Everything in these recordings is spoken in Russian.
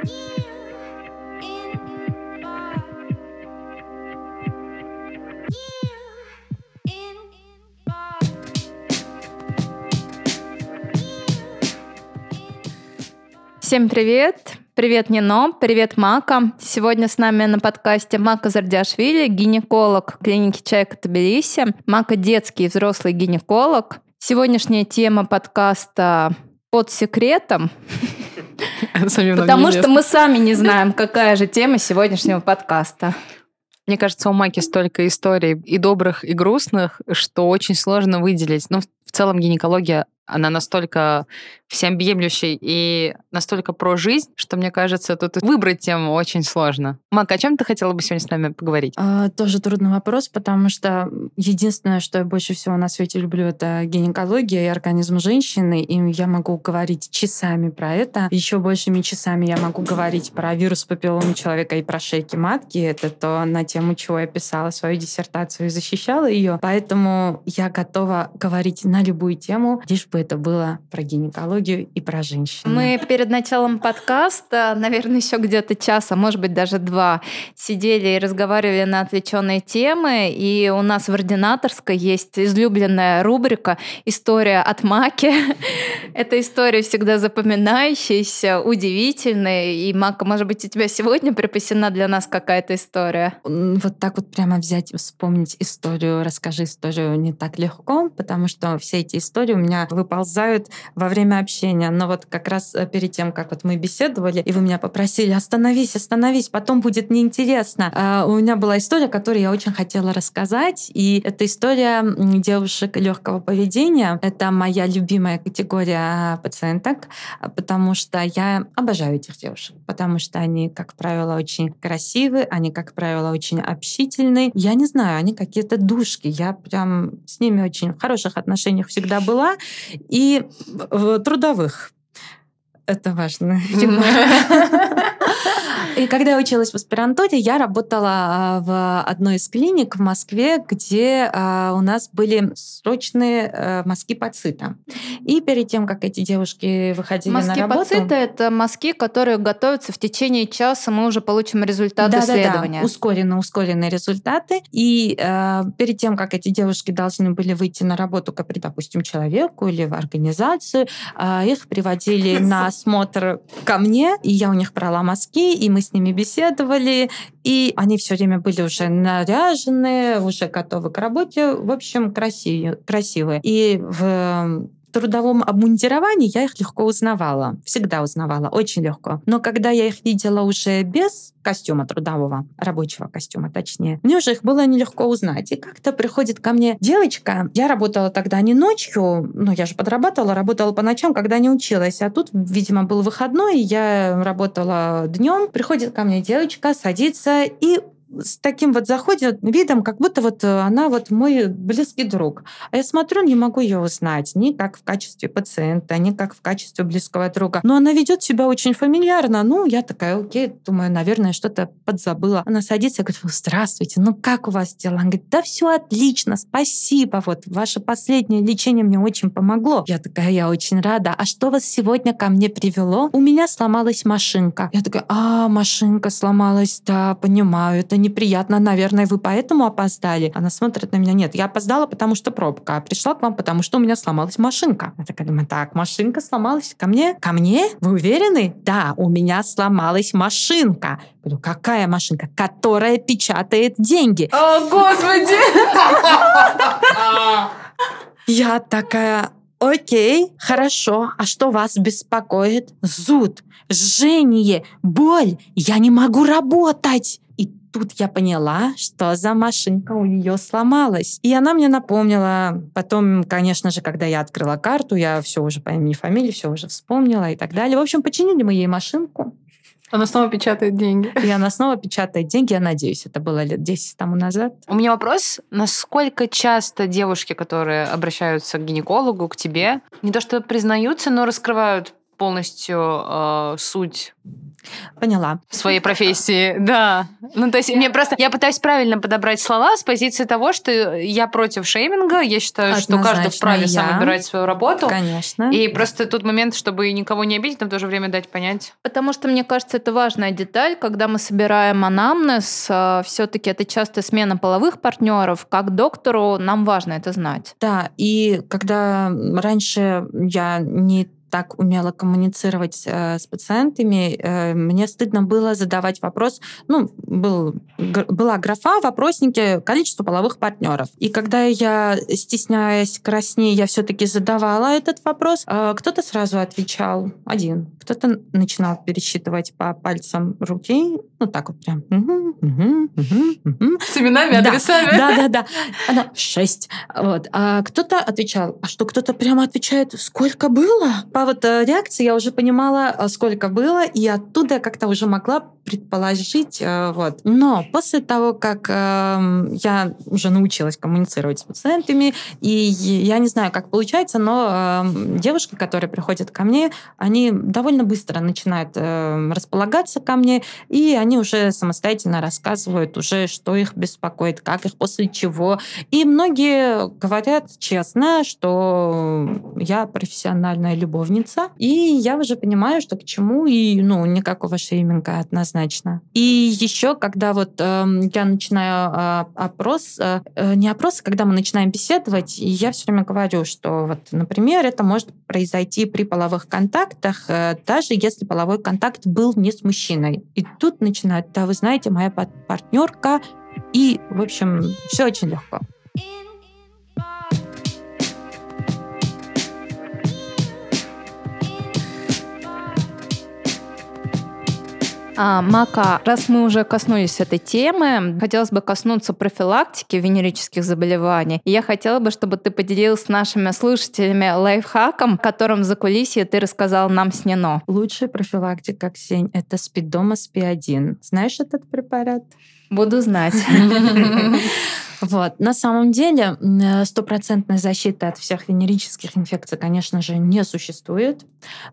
Всем привет! Привет, Нино, привет, Мака. Сегодня с нами на подкасте Мака Зардяшвили, гинеколог клиники Чайка Тбилиси. Мака детский и взрослый гинеколог. Сегодняшняя тема подкаста под секретом. Потому что мы сами не знаем, какая же тема сегодняшнего подкаста. Мне кажется, у Маки столько историй и добрых, и грустных, что очень сложно выделить. Ну, в целом гинекология она настолько всеобъемлющей и настолько про жизнь, что, мне кажется, тут выбрать тему очень сложно. Мак, о чем ты хотела бы сегодня с нами поговорить? А, тоже трудный вопрос, потому что единственное, что я больше всего на свете люблю, это гинекология и организм женщины, и я могу говорить часами про это. Еще большими часами я могу говорить про вирус папиллома человека и про шейки матки. Это то, на тему чего я писала свою диссертацию и защищала ее. Поэтому я готова говорить на любую тему, лишь бы это было про гинекологию и про женщин. Мы перед началом подкаста, наверное, еще где-то час, а может быть даже два, сидели и разговаривали на отвлеченные темы. И у нас в ординаторской есть излюбленная рубрика «История от Маки». Эта история всегда запоминающаяся, удивительная. И, Мака, может быть, у тебя сегодня припасена для нас какая-то история? Вот так вот прямо взять, вспомнить историю, расскажи историю не так легко, потому что все эти истории у меня выползают во время общения. Но вот как раз э, перед тем, как вот мы беседовали, и вы меня попросили, остановись, остановись, потом будет неинтересно. А, у меня была история, которую я очень хотела рассказать, и это история девушек легкого поведения. Это моя любимая категория пациенток, потому что я обожаю этих девушек, потому что они, как правило, очень красивые, они, как правило, очень общительные. Я не знаю, они какие-то душки. Я прям с ними очень в хороших отношениях всегда была и трудовых. Это важно. И когда я училась в аспирантуре, я работала а, в одной из клиник в Москве, где а, у нас были срочные э, мазки пацита. И перед тем, как эти девушки выходили мазки на работу... Мазки пацита — это мазки, которые готовятся в течение часа, мы уже получим результаты да, исследования. Да, да, ускоренно, ускоренные результаты. И э, перед тем, как эти девушки должны были выйти на работу к, допустим, человеку или в организацию, э, их приводили на осмотр ко мне, и я у них брала мазки, и мы с ними беседовали, и они все время были уже наряжены, уже готовы к работе, в общем, красивые. красивые. И в трудовом обмундировании я их легко узнавала. Всегда узнавала, очень легко. Но когда я их видела уже без костюма трудового, рабочего костюма точнее, мне уже их было нелегко узнать. И как-то приходит ко мне девочка, я работала тогда не ночью, ну я же подрабатывала, работала по ночам, когда не училась, а тут, видимо, был выходной, я работала днем, приходит ко мне девочка, садится и с таким вот заходит видом, как будто вот э, она вот мой близкий друг. А я смотрю, не могу ее узнать ни как в качестве пациента, ни как в качестве близкого друга. Но она ведет себя очень фамильярно. Ну, я такая, окей, думаю, наверное, что-то подзабыла. Она садится и говорит, здравствуйте, ну как у вас дела? Она говорит, да все отлично, спасибо. Вот ваше последнее лечение мне очень помогло. Я такая, я очень рада. А что вас сегодня ко мне привело? У меня сломалась машинка. Я такая, а, машинка сломалась, да, понимаю, это неприятно, наверное, вы поэтому опоздали. Она смотрит на меня, нет, я опоздала, потому что пробка, а пришла к вам, потому что у меня сломалась машинка. Я такая думаю, так, машинка сломалась ко мне? Ко мне? Вы уверены? Да, у меня сломалась машинка. Я говорю, какая машинка? Которая печатает деньги. О, Господи! Я такая, Окей, хорошо. А что вас беспокоит? Зуд, жжение, боль. Я не могу работать тут я поняла, что за машинка у нее сломалась. И она мне напомнила. Потом, конечно же, когда я открыла карту, я все уже по имени фамилии, все уже вспомнила и так далее. В общем, починили мы ей машинку. Она снова печатает деньги. И она снова печатает деньги, я надеюсь. Это было лет 10 тому назад. У меня вопрос. Насколько часто девушки, которые обращаются к гинекологу, к тебе, не то что признаются, но раскрывают полностью э, суть Поняла. своей профессии, да. Ну, то есть мне просто... Я пытаюсь правильно подобрать слова с позиции того, что я против шейминга, я считаю, что каждый Однозначно, вправе сам я. выбирать свою работу. Конечно. И просто тут момент, чтобы никого не обидеть, но в то же время дать понять. Потому что, мне кажется, это важная деталь, когда мы собираем анамнез, все-таки это часто смена половых партнеров. Как доктору нам важно это знать. Да, и когда раньше я не так умела коммуницировать э, с пациентами, э, мне стыдно было задавать вопрос. Ну, был, была графа в вопроснике количество половых партнеров. И когда я, стесняясь, краснее, я все-таки задавала этот вопрос, э, кто-то сразу отвечал один, кто-то начинал пересчитывать по пальцам руки, ну так вот прям. «Мгм, мгм, мгм, мгм». С именами, адресами. Да, да, да. Она шесть. Вот. А кто-то отвечал, а что кто-то прямо отвечает, сколько было? По вот э, реакции я уже понимала, а, сколько было, и оттуда я как-то уже могла предположить. э, Вот. Но после того, как эм, я уже научилась коммуницировать с пациентами, и я не знаю, как получается, но эм, девушки, которые приходят ко мне, они довольно быстро начинают эм, располагаться ко мне, и они уже самостоятельно рассказывают уже, что их беспокоит, как их, после чего. И многие говорят честно, что я профессиональная любовница, и я уже понимаю, что к чему, и ну, никакого шейминга однозначно. И еще, когда вот эм, я начинаю э, опрос, э, э, не опрос, а когда мы начинаем беседовать, и я все время говорю, что вот, например, это может произойти при половых контактах, э, даже если половой контакт был не с мужчиной. И тут начинают, да, вы знаете, моя партнерка, и, в общем, все очень легко. А, Мака, раз мы уже коснулись этой темы, хотелось бы коснуться профилактики венерических заболеваний. И я хотела бы, чтобы ты поделилась с нашими слушателями лайфхаком, которым за кулисье ты рассказал нам с Нино. Лучшая профилактика, Ксень, это спидома СПИ-1. Знаешь этот препарат? Буду знать. Вот. На самом деле э, стопроцентной защиты от всех венерических инфекций, конечно же, не существует,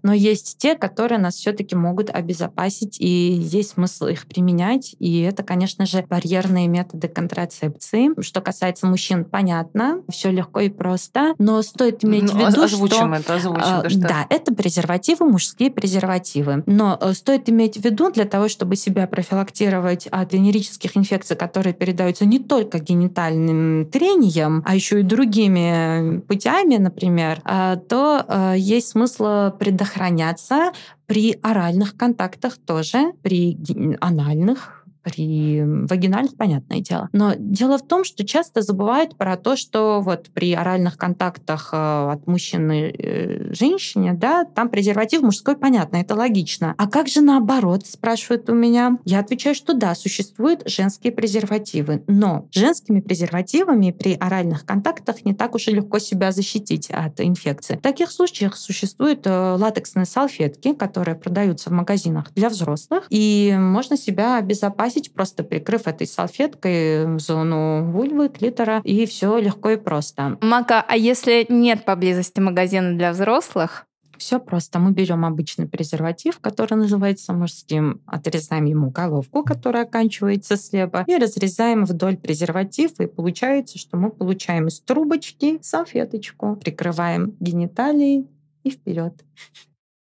но есть те, которые нас все-таки могут обезопасить, и есть смысл их применять. И это, конечно же, барьерные методы контрацепции. Что касается мужчин, понятно, все легко и просто, но стоит иметь в Ну, виду, озвучим что это, озвучим. а, да, что- Да, это презервативы, мужские презервативы. Но э, стоит иметь в виду для того, чтобы себя профилактировать от венерических инфекций, которые передаются не только генитальным трением, а еще и другими путями, например, а, то э, есть смысл предохраняться при оральных контактах тоже, при анальных при вагинальных, понятное дело. Но дело в том, что часто забывают про то, что вот при оральных контактах э, от мужчины э, женщине, да, там презерватив мужской, понятно, это логично. А как же наоборот, спрашивают у меня. Я отвечаю, что да, существуют женские презервативы, но женскими презервативами при оральных контактах не так уж и легко себя защитить от инфекции. В таких случаях существуют э, латексные салфетки, которые продаются в магазинах для взрослых, и можно себя обезопасить, просто прикрыв этой салфеткой зону вульвы, клитора, и все легко и просто. Мака, а если нет поблизости магазина для взрослых? Все просто. Мы берем обычный презерватив, который называется мужским, отрезаем ему головку, которая оканчивается слева, и разрезаем вдоль презерватив, и получается, что мы получаем из трубочки салфеточку, прикрываем гениталии и вперед.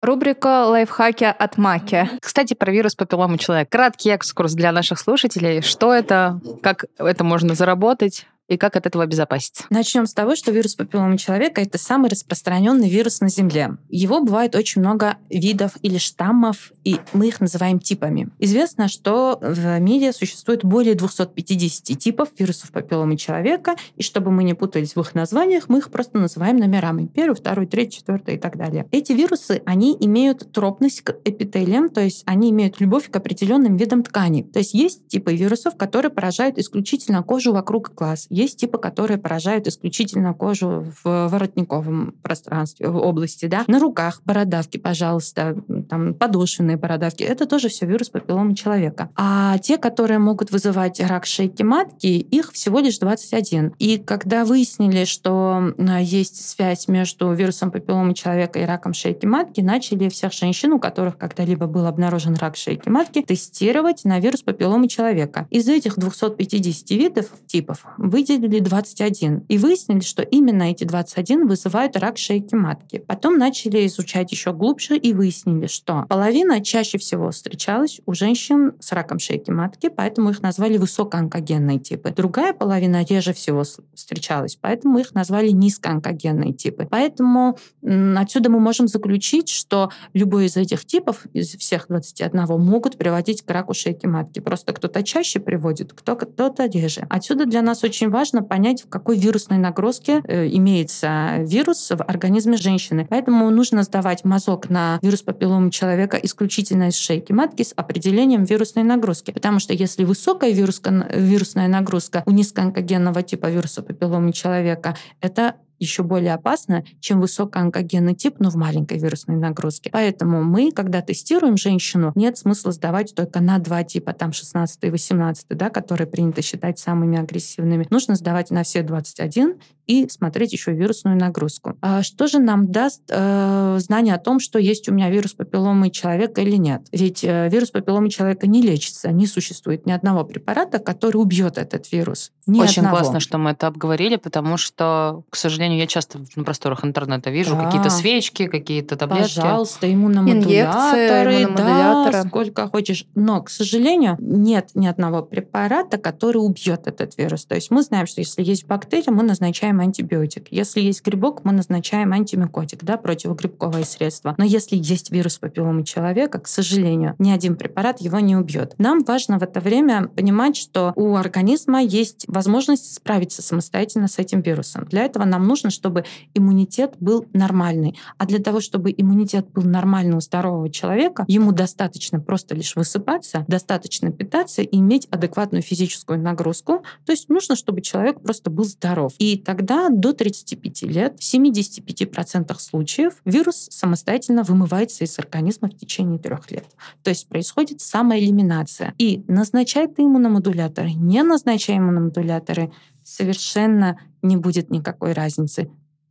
Рубрика «Лайфхаки от Маки». Кстати, про вирус папилломы человека. Краткий экскурс для наших слушателей. Что это, как это можно заработать и как от этого обезопаситься? Начнем с того, что вирус папилломы человека это самый распространенный вирус на Земле. Его бывает очень много видов или штаммов, и мы их называем типами. Известно, что в мире существует более 250 типов вирусов папилломы человека, и чтобы мы не путались в их названиях, мы их просто называем номерами. Первый, второй, третий, четвертый и так далее. Эти вирусы, они имеют тропность к эпителиям, то есть они имеют любовь к определенным видам тканей. То есть есть типы вирусов, которые поражают исключительно кожу вокруг глаз. Есть типы, которые поражают исключительно кожу в воротниковом пространстве, в области, да. На руках, бородавки, пожалуйста, там подошвенные бородавки, это тоже все вирус папилломы человека. А те, которые могут вызывать рак шейки матки, их всего лишь 21. И когда выяснили, что есть связь между вирусом папилломы человека и раком шейки матки, начали всех женщин, у которых когда-либо был обнаружен рак шейки матки, тестировать на вирус папилломы человека. Из этих 250 видов типов выделили 21 и выяснили, что именно эти 21 вызывают рак шейки матки. Потом начали изучать еще глубже и выяснили, что половина чаще всего встречалась у женщин с раком шейки матки, поэтому их назвали высокоонкогенные типы. Другая половина реже всего встречалась, поэтому их назвали низкоонкогенные типы. Поэтому отсюда мы можем заключить, что любой из этих типов, из всех 21, могут приводить к раку шейки матки. Просто кто-то чаще приводит, кто-то реже. Отсюда для нас очень важно понять, в какой вирусной нагрузке э, имеется вирус в организме женщины. Поэтому нужно сдавать мазок на вирус папилломы человека исключительно из шейки матки с определением вирусной нагрузки. Потому что если высокая вируска, вирусная нагрузка у низкоонкогенного типа вируса папилломы человека, это еще более опасно, чем высокоонкогенный тип, но в маленькой вирусной нагрузке. Поэтому мы, когда тестируем женщину, нет смысла сдавать только на два типа, там 16 и 18, да, которые принято считать самыми агрессивными. Нужно сдавать на все 21 и смотреть еще вирусную нагрузку. А что же нам даст э, знание о том, что есть у меня вирус папилломы человека или нет? Ведь э, вирус папилломы человека не лечится, не существует ни одного препарата, который убьет этот вирус. Ни Очень одного. классно, что мы это обговорили, потому что, к сожалению, я часто на просторах интернета вижу да. какие-то свечки, какие-то таблетки. Пожалуйста, иммуномодуляторы, Инъекции, да, сколько хочешь. Но, к сожалению, нет ни одного препарата, который убьет этот вирус. То есть мы знаем, что если есть бактерия, мы назначаем антибиотик. Если есть грибок, мы назначаем антимикотик, да, противогрибковое средство. Но если есть вирус папилломы человека, к сожалению, ни один препарат его не убьет. Нам важно в это время понимать, что у организма есть возможность справиться самостоятельно с этим вирусом. Для этого нам нужно, чтобы иммунитет был нормальный. А для того, чтобы иммунитет был нормальный у здорового человека, ему достаточно просто лишь высыпаться, достаточно питаться и иметь адекватную физическую нагрузку. То есть нужно, чтобы человек просто был здоров. И тогда до 35 лет в 75% случаев вирус самостоятельно вымывается из организма в течение трех лет. То есть происходит самоэлиминация. И назначать ты иммуномодуляторы, не назначай иммуномодуляторы, совершенно не будет никакой разницы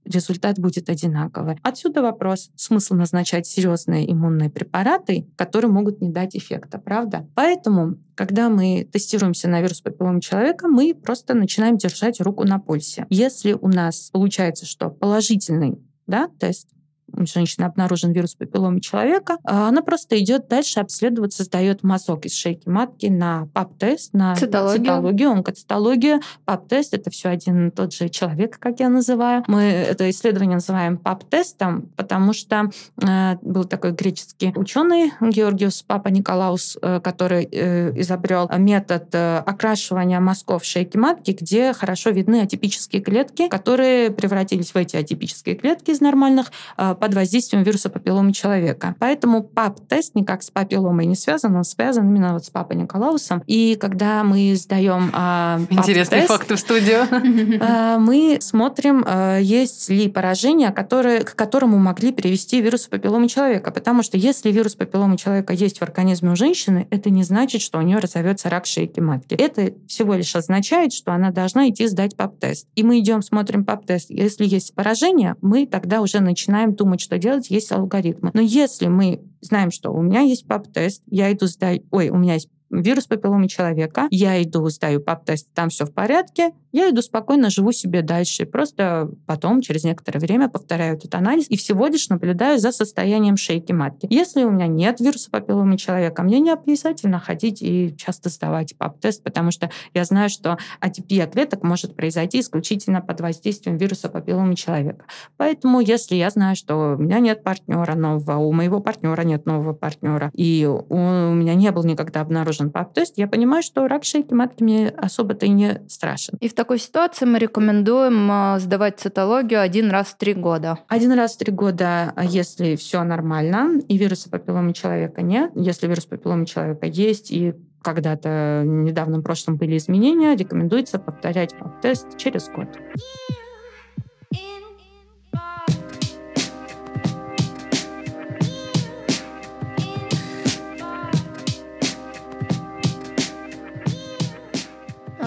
результат будет одинаковый. Отсюда вопрос, смысл назначать серьезные иммунные препараты, которые могут не дать эффекта, правда? Поэтому, когда мы тестируемся на вирус папиллома человека, мы просто начинаем держать руку на пульсе. Если у нас получается, что положительный да, тест, у женщины обнаружен вирус папилломы человека, а она просто идет дальше обследоваться, сдает мазок из шейки матки на ПАП-тест, на цитологию, цитологию онкоцитологию. ПАП-тест — это все один и тот же человек, как я называю. Мы это исследование называем ПАП-тестом, потому что э, был такой греческий ученый Георгиус Папаниколаус, э, который э, изобрел метод э, окрашивания мазков шейки матки, где хорошо видны атипические клетки, которые превратились в эти атипические клетки из нормальных э, под воздействием вируса папилломы человека. Поэтому ПАП-тест никак с папилломой не связан, он связан именно вот с Папаниколаусом. И когда мы сдаем а, Интересные факты в студию. А, мы смотрим, а, есть ли поражение, которое, к которому могли привести вирус папилломы человека. Потому что если вирус папилломы человека есть в организме у женщины, это не значит, что у нее разовьется рак шейки матки. Это всего лишь означает, что она должна идти сдать ПАП-тест. И мы идем, смотрим ПАП-тест. Если есть поражение, мы тогда уже начинаем думать, думать, что делать, есть алгоритмы. Но если мы знаем, что у меня есть ПАП-тест, я иду сдать, ой, у меня есть вирус папилломы человека, я иду, сдаю ПАП-тест, там все в порядке, я иду спокойно, живу себе дальше. Просто потом, через некоторое время, повторяю этот анализ и всего лишь наблюдаю за состоянием шейки матки. Если у меня нет вируса папилломы человека, мне не обязательно ходить и часто сдавать ПАП-тест, потому что я знаю, что атипия клеток может произойти исключительно под воздействием вируса папилломы человека. Поэтому, если я знаю, что у меня нет партнера нового, у моего партнера нет нового партнера, и у меня не был никогда обнаружен ПАП-тест, я понимаю, что рак шейки матки мне особо-то и не страшен. И в такой ситуации мы рекомендуем а, сдавать цитологию один раз в три года. Один раз в три года, а если все нормально, и вируса папилломы человека нет. Если вирус папилломы человека есть, и когда-то в недавнем прошлом были изменения, рекомендуется повторять ПАП-тест через год.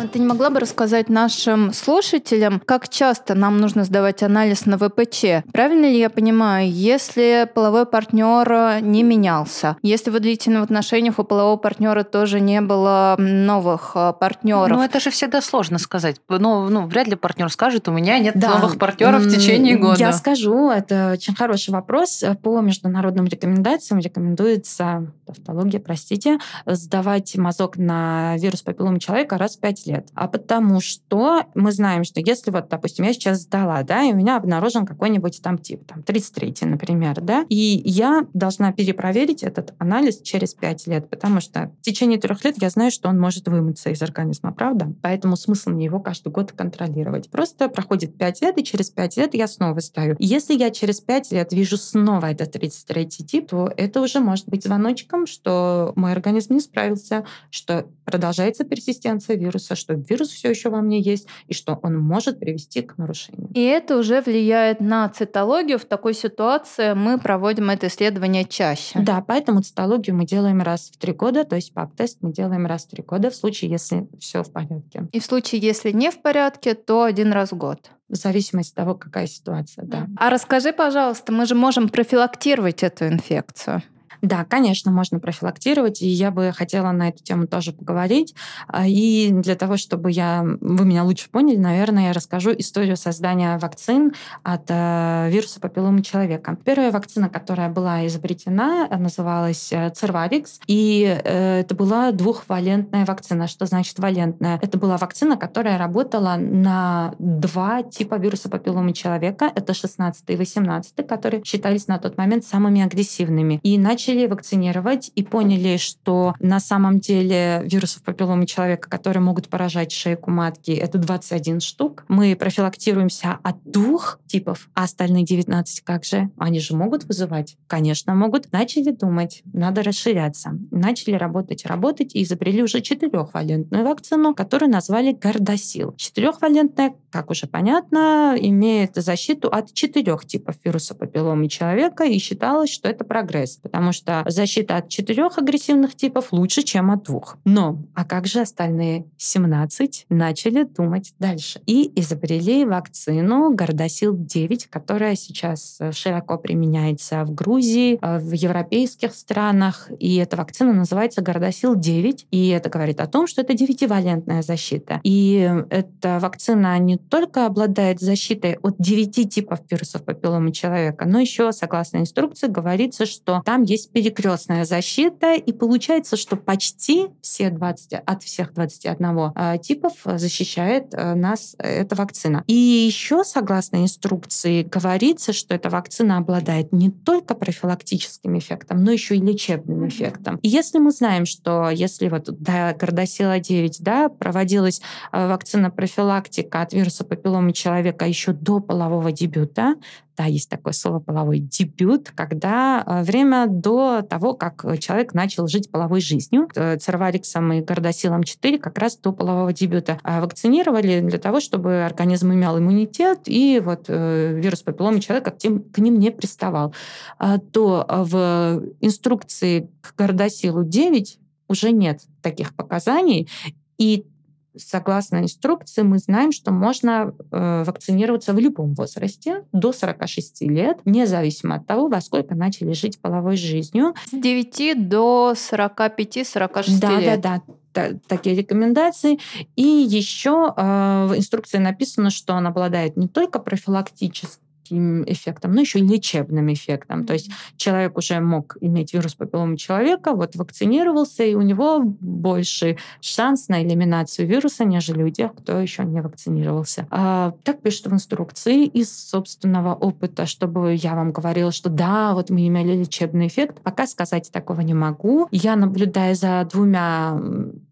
Ты не могла бы рассказать нашим слушателям, как часто нам нужно сдавать анализ на ВПЧ? Правильно ли я понимаю, если половой партнер не менялся, если в длительных отношениях у полового партнера тоже не было новых э, партнеров? Ну, это же всегда сложно сказать. Ну, ну вряд ли партнер скажет, у меня нет да. новых партнеров в течение года. Я скажу, это очень хороший вопрос. По международным рекомендациям рекомендуется, тавтология, простите, сдавать мазок на вирус папиллома человека раз в 5 лет. А потому что мы знаем, что если вот, допустим, я сейчас сдала, да, и у меня обнаружен какой-нибудь там тип, там 33, например, да, и я должна перепроверить этот анализ через 5 лет, потому что в течение трех лет я знаю, что он может вымыться из организма, правда? Поэтому смысл мне его каждый год контролировать. Просто проходит 5 лет, и через 5 лет я снова ставлю. Если я через 5 лет вижу снова этот 33 тип, то это уже может быть звоночком, что мой организм не справился, что продолжается персистенция вируса, что вирус все еще во мне есть, и что он может привести к нарушению. И это уже влияет на цитологию. В такой ситуации мы проводим это исследование чаще. Да, поэтому цитологию мы делаем раз в три года, то есть ПАП-тест мы делаем раз в три года в случае, если все в порядке. И в случае, если не в порядке, то один раз в год в зависимости от того, какая ситуация, да. А расскажи, пожалуйста, мы же можем профилактировать эту инфекцию. Да, конечно, можно профилактировать, и я бы хотела на эту тему тоже поговорить. А, и для того, чтобы я, вы меня лучше поняли, наверное, я расскажу историю создания вакцин от э, вируса папилломы человека. Первая вакцина, которая была изобретена, называлась Cervarix, э, и э, это была двухвалентная вакцина. Что значит валентная? Это была вакцина, которая работала на два типа вируса папилломы человека. Это 16 и 18, которые считались на тот момент самыми агрессивными. И начали начали вакцинировать и поняли, что на самом деле вирусов папилломы человека, которые могут поражать шейку матки, это 21 штук. Мы профилактируемся от двух типов, а остальные 19 как же? Они же могут вызывать? Конечно, могут. Начали думать, надо расширяться. Начали работать, работать и изобрели уже четырехвалентную вакцину, которую назвали Гордосил. Четырехвалентная, как уже понятно, имеет защиту от четырех типов вируса папилломы человека и считалось, что это прогресс, потому что что защита от четырех агрессивных типов лучше, чем от двух. Но, а как же остальные 17 начали думать дальше и изобрели вакцину Гордосил-9, которая сейчас э, широко применяется в Грузии, э, в европейских странах. И эта вакцина называется Гордосил-9. И это говорит о том, что это девятивалентная защита. И эта вакцина не только обладает защитой от 9 типов вирусов папилломы человека, но еще, согласно инструкции, говорится, что там есть перекрестная защита, и получается, что почти все 20, от всех 21 э, типов защищает э, нас эта вакцина. И еще, согласно инструкции, говорится, что эта вакцина обладает не только профилактическим эффектом, но еще и лечебным эффектом. И если мы знаем, что если вот до Гордосила 9 да, проводилась э, вакцина профилактика от вируса папилломы человека еще до полового дебюта, да, есть такое слово половой дебют, когда э, время до того, как человек начал жить половой жизнью. Э, Цервариксом и Гордосилом 4 как раз до полового дебюта а вакцинировали для того, чтобы организм имел иммунитет, и вот э, вирус папилломы человека к ним не приставал. А то в инструкции к Гордосилу 9 уже нет таких показаний, и согласно инструкции, мы знаем, что можно э, вакцинироваться в любом возрасте, до 46 лет, независимо от того, во сколько начали жить половой жизнью. С 9 до 45-46 да, лет. Да, да, такие рекомендации. И еще э, в инструкции написано, что он обладает не только профилактическим терапевтическим эффектом, но еще лечебным эффектом. То есть человек уже мог иметь вирус папилломы человека, вот вакцинировался, и у него больше шанс на элиминацию вируса, нежели у тех, кто еще не вакцинировался. А, так пишут в инструкции из собственного опыта, чтобы я вам говорила, что да, вот мы имели лечебный эффект. Пока сказать такого не могу. Я наблюдаю за двумя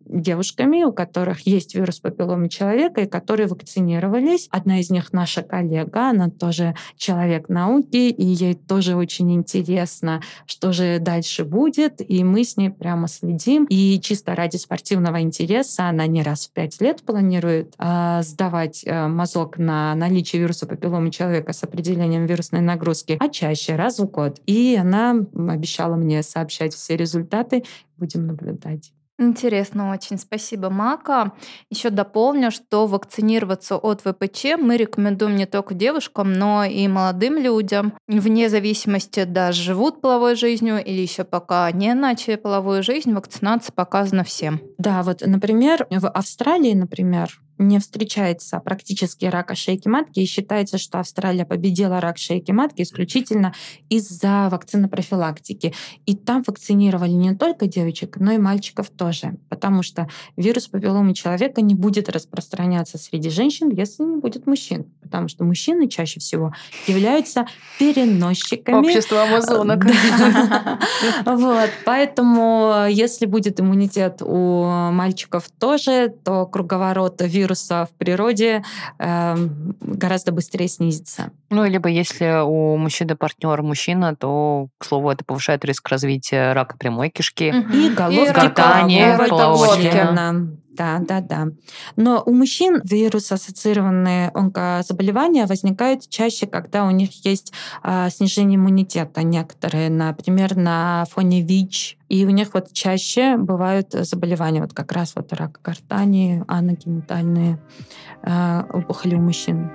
девушками, у которых есть вирус папилломы человека и которые вакцинировались. Одна из них наша коллега, она тоже человек науки, и ей тоже очень интересно, что же дальше будет, и мы с ней прямо следим. И чисто ради спортивного интереса она не раз в пять лет планирует э, сдавать э, мазок на наличие вируса папилломы человека с определением вирусной нагрузки, а чаще раз в год. И она обещала мне сообщать все результаты. Будем наблюдать. Интересно очень. Спасибо, Мака. Еще дополню, что вакцинироваться от ВПЧ мы рекомендуем не только девушкам, но и молодым людям. Вне зависимости, даже живут половой жизнью или еще пока не начали половую жизнь, вакцинация показана всем. Да, вот, например, в Австралии, например, не встречается практически рака шейки матки, и считается, что Австралия победила рак шейки матки исключительно из-за вакцины профилактики. И там вакцинировали не только девочек, но и мальчиков тоже, потому что вирус папилломы человека не будет распространяться среди женщин, если не будет мужчин, потому что мужчины чаще всего являются переносчиками. Общество амазонок. Вот, поэтому если будет иммунитет у мальчиков тоже, то круговорот вируса вируса в природе э, гораздо быстрее снизится. Ну, либо если у мужчины партнер мужчина, то, к слову, это повышает риск развития рака прямой кишки. И головки, гортани, полового да, да, да. Но у мужчин вирус-ассоциированные онкозаболевания возникают чаще, когда у них есть а, снижение иммунитета некоторые, например, на фоне ВИЧ. И у них вот чаще бывают заболевания, вот как раз вот рак гортани, аногенитальные а, опухоли у мужчин.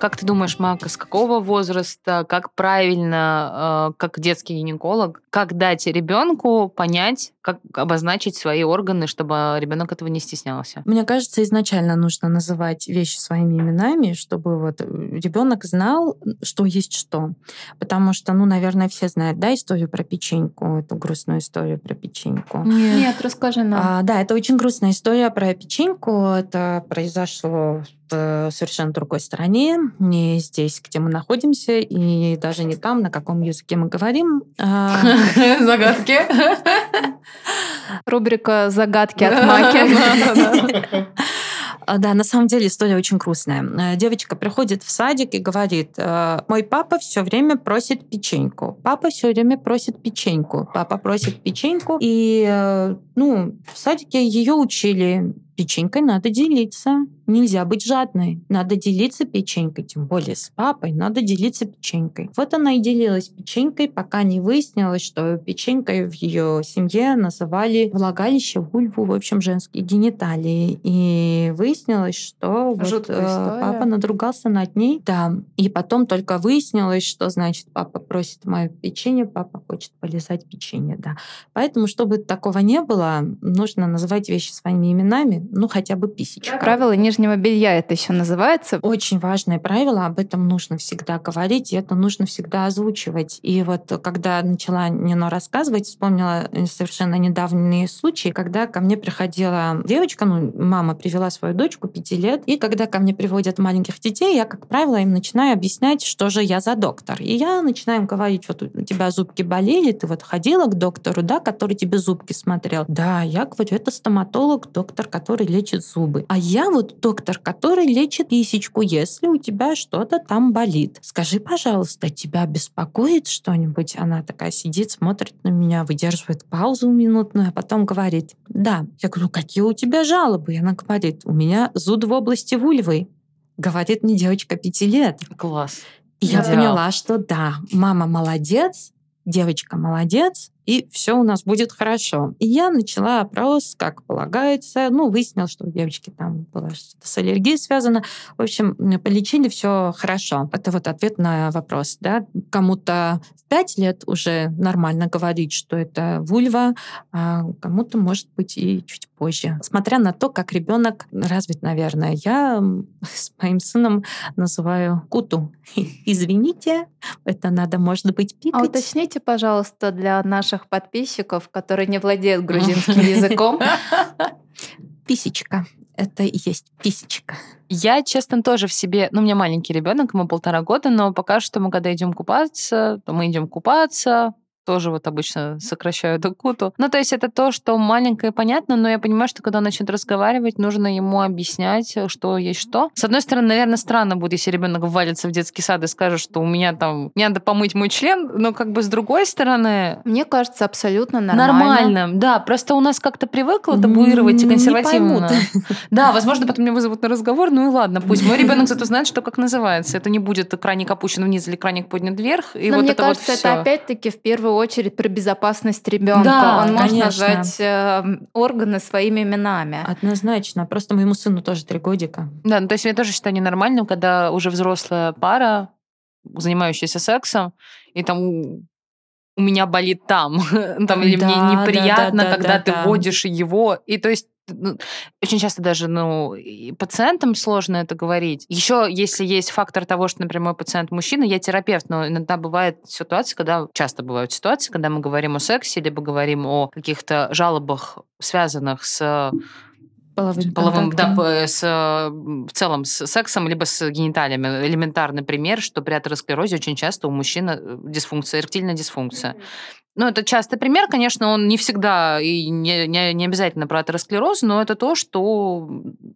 Как ты думаешь, Мака, с какого возраста, как правильно, э, как детский гинеколог, как дать ребенку понять, как обозначить свои органы, чтобы ребенок этого не стеснялся? Мне кажется, изначально нужно называть вещи своими именами, чтобы вот ребенок знал, что есть что. Потому что, ну, наверное, все знают, да, историю про печеньку, эту грустную историю про печеньку. Нет, Нет расскажи нам. А, да, это очень грустная история про печеньку. Это произошло в совершенно другой стране, не здесь, где мы находимся, и даже не там, на каком языке мы говорим. А, Загадки. Рубрика «Загадки от Маки». А, да, на самом деле история очень грустная. Э, девочка приходит в садик и говорит, «Э, мой папа все время просит печеньку. Папа все время просит печеньку. Папа просит печеньку. И э, ну, в садике ее учили печенькой надо делиться. Нельзя быть жадной. Надо делиться печенькой, тем более с папой. Надо делиться печенькой. Вот она и делилась печенькой, пока не выяснилось, что печенькой в ее семье называли влагалище, вульву, в общем, женские гениталии. И выяснилось, что вот, э, папа надругался над ней. Да. И потом только выяснилось, что значит папа просит мое печенье, папа хочет полезать печенье. Да. Поэтому, чтобы такого не было, нужно называть вещи своими именами, ну, хотя бы писечка. Правило нижнего белья это еще называется. Очень важное правило, об этом нужно всегда говорить, и это нужно всегда озвучивать. И вот когда начала Нино рассказывать, вспомнила э, совершенно недавние случаи, когда ко мне приходила девочка, ну, мама привела свою дочку пяти лет, и когда ко мне приводят маленьких детей, я, как правило, им начинаю объяснять, что же я за доктор. И я начинаю им говорить, вот у тебя зубки болели, ты вот ходила к доктору, да, который тебе зубки смотрел. Да, я говорю, это стоматолог, доктор, который который лечит зубы. А я вот доктор, который лечит писечку, если у тебя что-то там болит. Скажи, пожалуйста, тебя беспокоит что-нибудь? Она такая сидит, смотрит на меня, выдерживает паузу минутную, а потом говорит, да. Я говорю, «Ну, какие у тебя жалобы? И она говорит, у меня зуд в области вульвы. Говорит мне девочка пяти лет. Класс. И я поняла, что да, мама молодец, девочка молодец, и все у нас будет хорошо. И я начала опрос, как полагается. Ну, выяснил, что у девочки там было что-то с аллергией связано. В общем, полечили все хорошо. Это вот ответ на вопрос. Да? Кому-то в 5 лет уже нормально говорить, что это вульва, а кому-то, может быть, и чуть позже. Смотря на то, как ребенок развит, наверное. Я с моим сыном называю куту. Извините, это надо, может быть, а пикать. А уточните, пожалуйста, для наших наших подписчиков, которые не владеют грузинским языком. Писечка. Это и есть писечка. Я, честно, тоже в себе... Ну, у меня маленький ребенок, ему полтора года, но пока что мы, когда идем купаться, то мы идем купаться, тоже вот обычно сокращаю до куту. Ну, то есть это то, что маленькое понятно, но я понимаю, что когда он начнет разговаривать, нужно ему объяснять, что есть что. С одной стороны, наверное, странно будет, если ребенок валится в детский сад и скажет, что у меня там не надо помыть мой член, но как бы с другой стороны... Мне кажется, абсолютно нормально. Нормально, да. Просто у нас как-то привыкло табуировать и консервативно. Да, возможно, потом меня вызовут на разговор, ну и ладно, пусть мой ребенок зато знает, что как называется. Это не будет краник опущен вниз или краник поднят вверх. И но вот мне это кажется, вот это опять-таки в первую очередь про безопасность ребенка. Да, Он может конечно. назвать э, органы своими именами. Однозначно. Просто моему сыну тоже три годика. Да, ну, то есть я тоже считаю ненормальным, когда уже взрослая пара, занимающаяся сексом, и там у, у меня болит там, там или Да, мне да, неприятно, да, да, когда да, ты да. водишь его, и то есть ну, очень часто даже ну, и пациентам сложно это говорить. Еще если есть фактор того, что, например, мой пациент мужчина, я терапевт, но иногда бывает ситуация, когда, часто бывают ситуации, когда мы говорим о сексе, либо говорим о каких-то жалобах, связанных с Половым, половым, да, с, в целом с сексом, либо с гениталиями. Элементарный пример, что при атеросклерозе очень часто у мужчин э, дисфункция, эректильная дисфункция. Ну, это частый пример, конечно, он не всегда и не, не, не обязательно про атеросклероз, но это то, что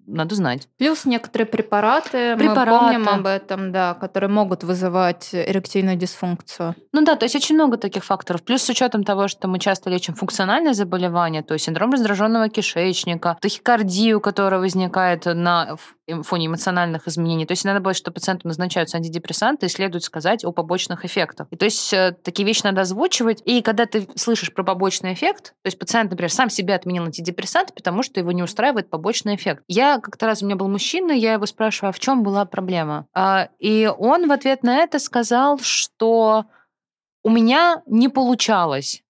надо знать. Плюс некоторые препараты, Препараты. мы помним об этом, да, которые могут вызывать эректильную дисфункцию. Ну да, то есть очень много таких факторов. Плюс с учетом того, что мы часто лечим функциональные заболевания, то есть синдром раздраженного кишечника, тахикардию, которая возникает на фоне эмоциональных изменений. То есть надо было, что пациенту назначаются антидепрессанты и следует сказать о побочных эффектах. И то есть э, такие вещи надо озвучивать. И когда ты слышишь про побочный эффект, то есть пациент, например, сам себе отменил антидепрессант, потому что его не устраивает побочный эффект. Я как-то раз у меня был мужчина, я его спрашиваю, а в чем была проблема? А, И он в ответ на это сказал, что у меня не получалось.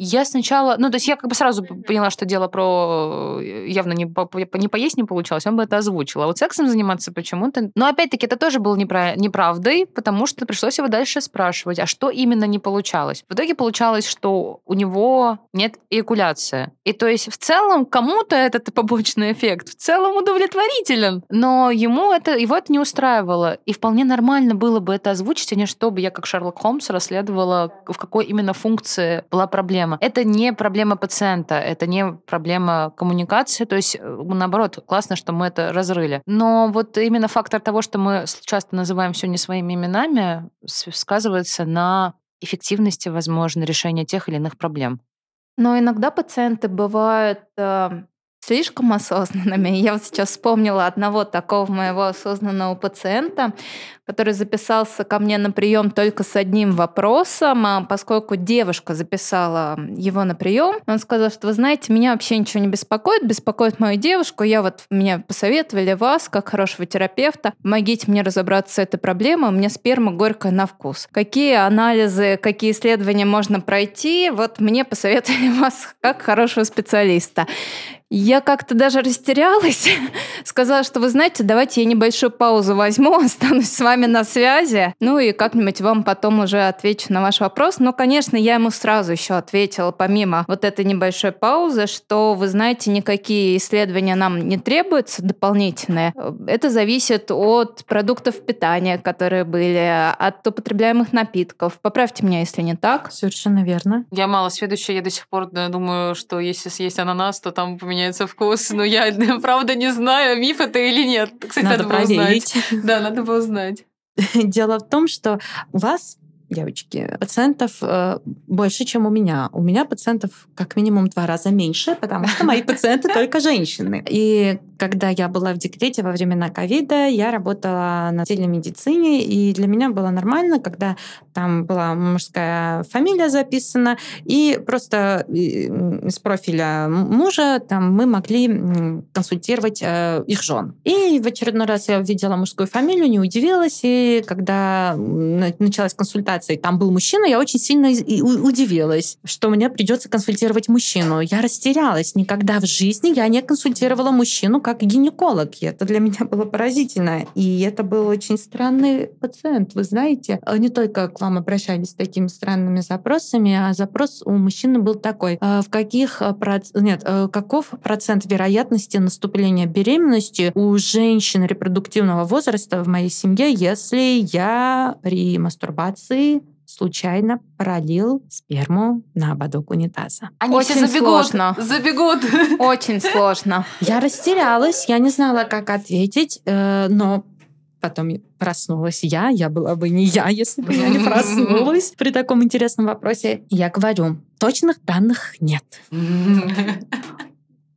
Я сначала, ну, то есть я как бы сразу поняла, что дело про э, явно не, по- по- не поесть не получалось, он бы это озвучил. А вот сексом заниматься почему-то... Но опять-таки это тоже было непра- неправдой, потому что пришлось его дальше спрашивать, а что именно не получалось. В итоге получалось, что у него нет эякуляции. И то есть в целом кому-то этот побочный эффект в целом удовлетворителен, но ему это, его это не устраивало. И вполне нормально было бы это озвучить, а не чтобы я как Шерлок Холмс расследовала, в какой именно функции была проблема. Это не проблема пациента, это не проблема коммуникации, то есть э, наоборот, классно, что мы это разрыли. Но вот именно фактор того, что мы часто называем все не своими именами, сказывается на эффективности, возможно, решения тех или иных проблем. Но иногда пациенты бывают э, слишком осознанными. Я вот сейчас вспомнила одного такого моего осознанного пациента, который записался ко мне на прием только с одним вопросом, а поскольку девушка записала его на прием, он сказал, что вы знаете, меня вообще ничего не беспокоит, беспокоит мою девушку, я вот меня посоветовали вас, как хорошего терапевта, помогите мне разобраться с этой проблемой, у меня сперма горькая на вкус. Какие анализы, какие исследования можно пройти, вот мне посоветовали вас как хорошего специалиста. Я как-то даже растерялась, сказала, что вы знаете, давайте я небольшую паузу возьму, останусь с вами на связи, ну и как-нибудь вам потом уже отвечу на ваш вопрос. Но, конечно, я ему сразу еще ответила, помимо вот этой небольшой паузы, что, вы знаете, никакие исследования нам не требуются дополнительные. Это зависит от продуктов питания, которые были, от употребляемых напитков. Поправьте меня, если не так. Совершенно верно. Я мало следующая, я до сих пор думаю, что если съесть ананас, то там поменяется вкус. Но я, правда, не знаю, миф это или нет. Кстати, Надо надо, было узнать. проверить. Да, надо было узнать. Дело в том, что у вас девочки, пациентов э, больше, чем у меня. У меня пациентов как минимум два раза меньше, потому что мои пациенты только женщины. И когда я была в декрете во времена ковида, я работала на отдельной медицине, и для меня было нормально, когда там была мужская фамилия записана, и просто из профиля мужа там мы могли консультировать э, их жен. И в очередной раз я увидела мужскую фамилию, не удивилась, и когда началась консультация, и там был мужчина, я очень сильно удивилась, что мне придется консультировать мужчину. Я растерялась. Никогда в жизни я не консультировала мужчину как гинеколог. И это для меня было поразительно. И это был очень странный пациент. Вы знаете, э, не только к вам обращались с такими странными запросами, а запрос у мужчины был такой. э, В каких э, проц- нет, каков процент вероятности наступления беременности у женщин репродуктивного возраста в моей семье, если я при мастурбации случайно пролил сперму на ободок унитаза. Они Очень все забегут. сложно. Забегут. Очень сложно. Я растерялась, я не знала, как ответить, э, но потом проснулась я. Я была бы не я, если бы я не проснулась при таком интересном вопросе. Я говорю, точных данных нет.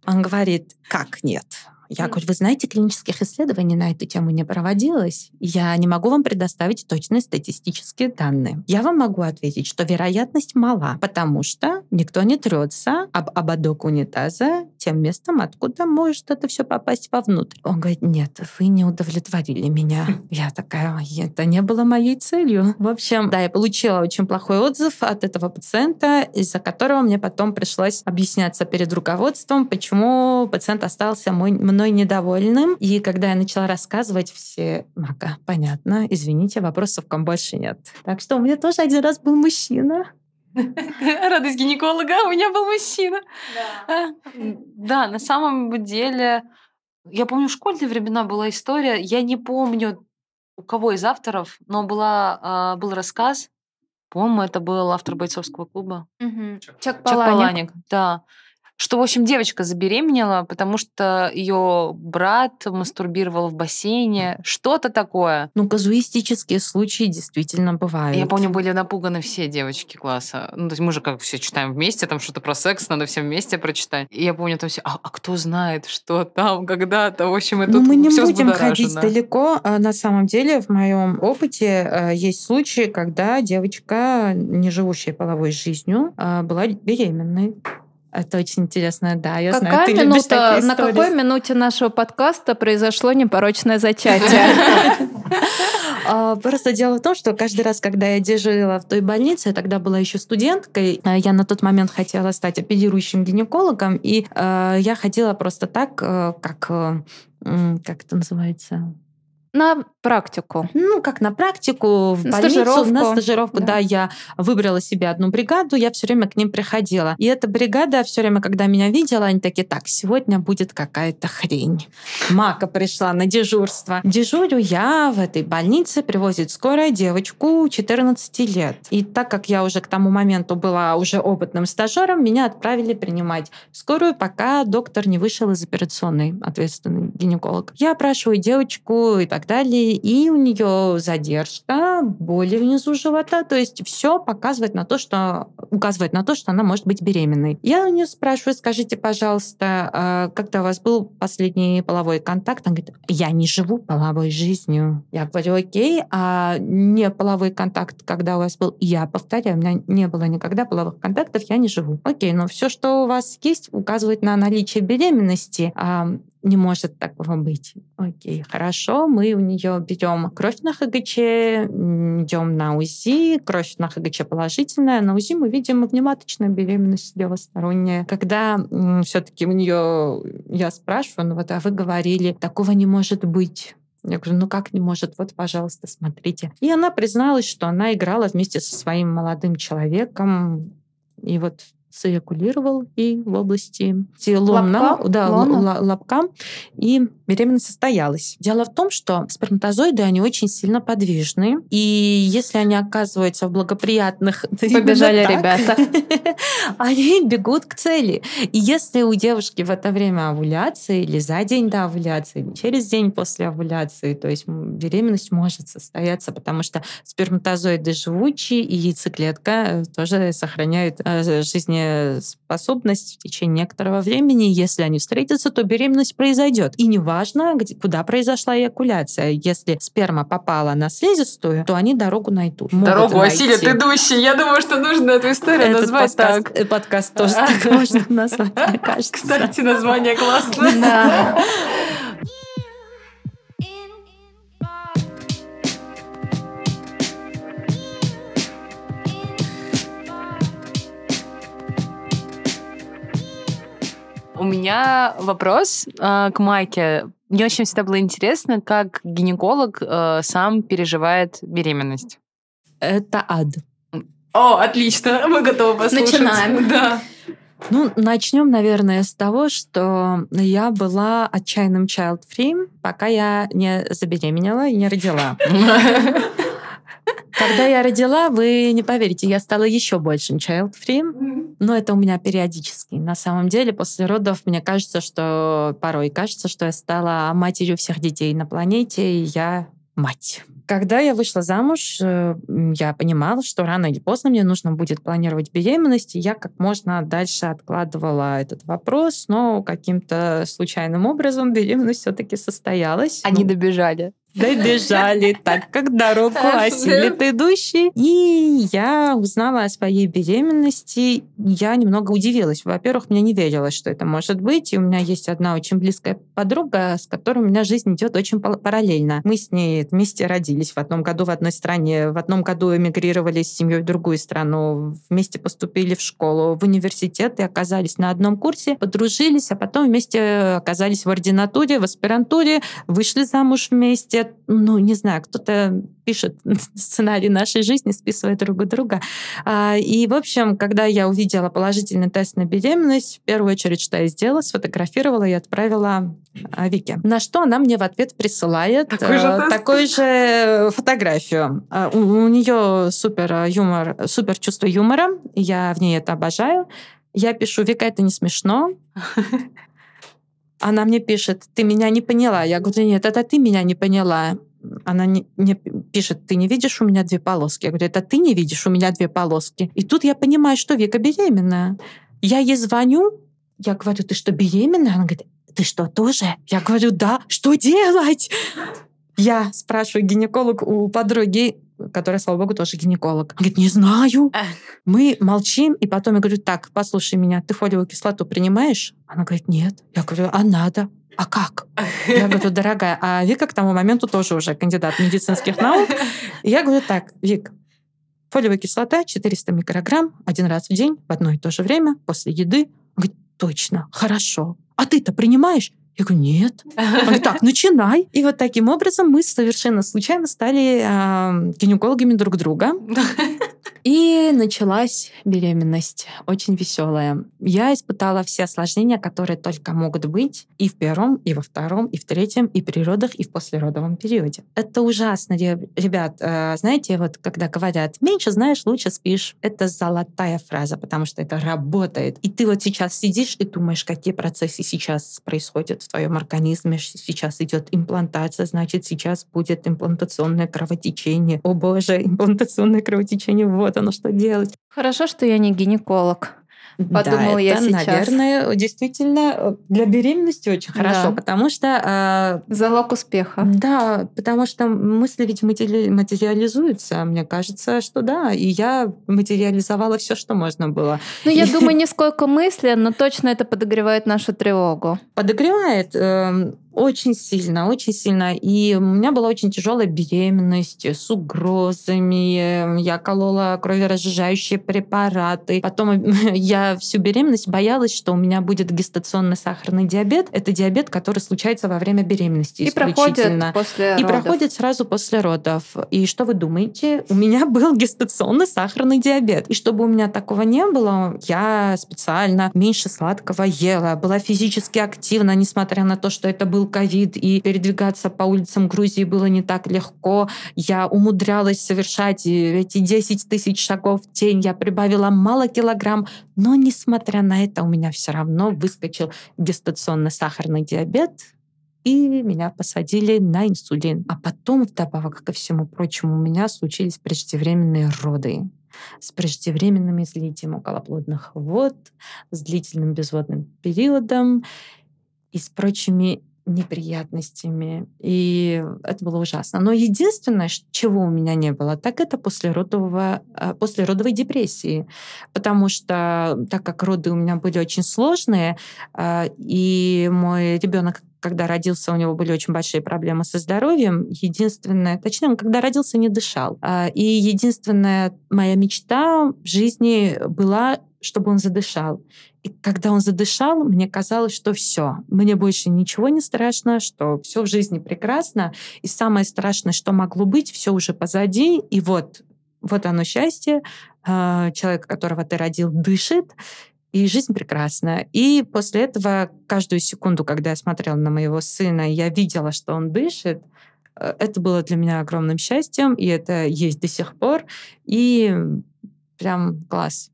Он говорит, как нет? Я говорю, вы знаете, клинических исследований на эту тему не проводилось. Я не могу вам предоставить точные статистические данные. Я вам могу ответить, что вероятность мала, потому что никто не трется об ободок унитаза тем местом, откуда может это все попасть вовнутрь. Он говорит, нет, вы не удовлетворили меня. Я такая, «Ой, это не было моей целью. В общем, да, я получила очень плохой отзыв от этого пациента, из-за которого мне потом пришлось объясняться перед руководством, почему пациент остался мой, мной недовольным. И когда я начала рассказывать, все, Мака, понятно, извините, вопросов к вам больше нет. Так что у меня тоже один раз был мужчина. Радость гинеколога, у меня был мужчина. А, Да, на самом деле, я помню, в школьные времена была история, я не помню, у кого из авторов, но была, а, был рассказ, по-моему, это был автор бойцовского клуба. Чак Чак Паланик. Паланик, да. Что, в общем, девочка забеременела, потому что ее брат мастурбировал в бассейне. Что-то такое. Ну, казуистические случаи действительно бывают. Я помню, были напуганы все девочки класса. Ну, то есть мы же как все читаем вместе, там что-то про секс, надо всем вместе прочитать. И я помню там все, а, а кто знает, что там когда-то. В общем, это Ну, мы не будем ходить далеко. А На самом деле, в моем опыте э, есть случаи, когда девочка, не живущая половой жизнью, а, была беременной. Это очень интересно, да, я знаю, Какая ты любишь минута, такие на истории. какой минуте нашего подкаста произошло непорочное зачатие? А, Просто дело в том, что каждый раз, когда я дежурила в той больнице, я тогда была еще студенткой, а, я на тот момент хотела стать оперирующим гинекологом, и э, я ходила просто так, как, как это называется, На практику. ну, как на практику, в На больницу, стажировку. на стажировку, Да. да. я выбрала себе одну бригаду, я все время к ним приходила. И эта бригада все время, когда меня видела, они такие, так, сегодня будет какая-то хрень. Мака пришла на дежурство. Дежурю я в этой больнице, привозит скорая девочку 14 лет. И так как я уже к тому моменту была уже опытным стажером, меня отправили принимать скорую, пока доктор не вышел из операционной, ответственный гинеколог. Я опрашиваю девочку и так далее, и у нее задержка, боли внизу живота, то есть все показывает на то, что указывает на то, что она может быть беременной. Я у нее спрашиваю, скажите, пожалуйста, а когда у вас был последний половой контакт? Она говорит, я не живу половой жизнью. Я говорю, окей, а не половой контакт, когда у вас был? Я повторяю, у меня не было никогда половых контактов, я не живу. Окей, но все, что у вас есть, указывает на наличие беременности. Не может такого быть. Окей, хорошо, мы у нее берем кровь на ХГЧ, идем на УЗИ, кровь на ХГЧ положительная, на УЗИ мы видим внематочную беременность левосторонняя. Когда все-таки у нее, я спрашиваю, ну вот, а вы говорили, такого не может быть. Я говорю, ну как не может? Вот, пожалуйста, смотрите. И она призналась, что она играла вместе со своим молодым человеком, и вот циркулировал и в области Лобка? да, Лона? лобка, и беременность состоялась. Дело в том, что сперматозоиды, они очень сильно подвижны, и если они оказываются в благоприятных... Побежали так, ребята. Они бегут к цели. И если у девушки в это время овуляции, или за день до овуляции, или через день после овуляции, то есть беременность может состояться, потому что сперматозоиды живучие, и яйцеклетка э, тоже сохраняет э, жизнеспособность в течение некоторого времени. Если они встретятся, то беременность произойдет. И неважно, где, куда произошла эякуляция. Если сперма попала на слизистую, то они дорогу найдут. Дорогу найти. осилит идущий. Я думаю, что нужно эту историю Этот назвать подкаст, так. э, подкаст тоже так можно назвать, мне кажется. Кстати, название классное. У меня вопрос э, к Майке. Мне очень всегда было интересно, как гинеколог э, сам переживает беременность. Это ад. О, отлично, мы готовы послушать. Начинаем. Да. Ну, начнем, наверное, с того, что я была отчаянным child-free, пока я не забеременела и не родила. Когда я родила, вы не поверите, я стала еще большим child-free. Но это у меня периодически. На самом деле, после родов, мне кажется, что порой кажется, что я стала матерью всех детей на планете, и я мать. Когда я вышла замуж, э, я понимала, что рано или поздно мне нужно будет планировать беременность, и я как можно дальше откладывала этот вопрос, но каким-то случайным образом беременность все-таки состоялась. Они Ну, добежали. Добежали, так как дорогу осилит идущий. И я узнала о своей беременности. Я немного удивилась. Во-первых, мне не верилось, что это может быть. И у меня есть одна очень близкая подруга, с которой у меня жизнь идет очень параллельно. Мы с ней вместе родились в одном году в одной стране, в одном году эмигрировали с семьей в другую страну, вместе поступили в школу, в университет и оказались на одном курсе, подружились, а потом вместе оказались в ординатуре, в аспирантуре, вышли замуж вместе. Ну, не знаю, кто-то пишет сценарий нашей жизни, списывает друг друга. А, И, в общем, когда я увидела положительный тест на беременность, в первую очередь, что я сделала, сфотографировала и отправила а, Вике. На что она мне в ответ присылает Такой же э, тест? такую же фотографию. А, У, у нее супер э, юмор, супер чувство юмора. Я в ней это обожаю. Я пишу, Вика, это не смешно. Она мне пишет, ты меня не поняла. Я говорю, нет, это ты меня не поняла. Она не, не пишет, ты не видишь у меня две полоски. Я говорю, это ты не видишь у меня две полоски. И тут я понимаю, что Вика беременная. Я ей звоню, я говорю, ты что, беременная? Она говорит, ты что, тоже? Я говорю, да. Что делать? Я спрашиваю гинеколог у подруги, которая, слава богу, тоже гинеколог. Говорит, не знаю. Мы молчим, и потом я говорю, так, послушай меня, ты фолиевую кислоту принимаешь? Она говорит, нет. Я говорю, а надо? А как? Я говорю, дорогая, а Вика к тому моменту тоже уже кандидат медицинских наук. И я говорю, так, Вик, фолиевая кислота 400 микрограмм один раз в день в одно и то же время после еды. Она говорит, точно, хорошо. А ты-то принимаешь? Я говорю, нет. Она говорит, так, начинай. И вот таким образом мы совершенно случайно стали а, гинекологами друг друга. И началась беременность, очень веселая. Я испытала все осложнения, которые только могут быть и в первом, и во втором, и в третьем, и при родах, и в послеродовом периоде. Это ужасно, ре- ребят. Э, Знаете, вот когда говорят, меньше знаешь, лучше спишь, это золотая фраза, потому что это работает. И ты вот сейчас сидишь и думаешь, какие процессы сейчас происходят в твоем организме. Сейчас идет имплантация, значит, сейчас будет имплантационное кровотечение. О боже, имплантационное кровотечение, вот оно что делать. Хорошо, что я не гинеколог. Подумала да, я это, сейчас. наверное, действительно для беременности очень хорошо, Да. потому что э, Залог успеха. да, потому что мысли ведь матери- материализуются. Мне кажется, что да. И я материализовала все, что можно было. Ну, я думаю, не сколько мысли, но точно это подогревает нашу тревогу. Подогревает э, очень сильно, очень сильно. И у меня была очень тяжелая беременность с угрозами. Я колола кроверазжижающие препараты. Потом я всю беременность боялась, что у меня будет гестационный сахарный диабет. Это диабет, который случается во время беременности И проходит после И родов. проходит сразу после родов. И что вы думаете? У меня был гестационный сахарный диабет. И чтобы у меня такого не было, я специально меньше сладкого ела, была физически активна, несмотря на то, что это был ковид, и передвигаться по улицам Грузии было не так легко. Я умудрялась совершать э, эти 10 тысяч шагов в день. Я прибавила мало килограмм, но несмотря на это у меня все равно выскочил гестационный сахарный диабет, и меня посадили на инсулин. А потом, вдобавок ко всему прочему, у меня случились преждевременные роды с преждевременным излитием околоплодных вод, с длительным безводным периодом и с прочими неприятностями. И это было ужасно. Но единственное, чего у меня не было, так это послеродового, э, послеродовой депрессии. Потому что, так как роды у меня были очень сложные, э, и мой ребенок когда родился, у него были очень большие проблемы со здоровьем. Единственное, точнее, он когда родился, не дышал. А, И единственная моя мечта в жизни была, чтобы он задышал. И когда он задышал, мне казалось, что все, мне больше ничего не страшно, что все в жизни прекрасно, и самое страшное, что могло быть, все уже позади, и вот, вот оно счастье, а, человек, которого ты родил, дышит, и жизнь прекрасна. И после этого каждую секунду, когда я смотрела на моего сына, я видела, что он дышит, э, это было для меня огромным счастьем, и это есть до сих пор. И прям класс.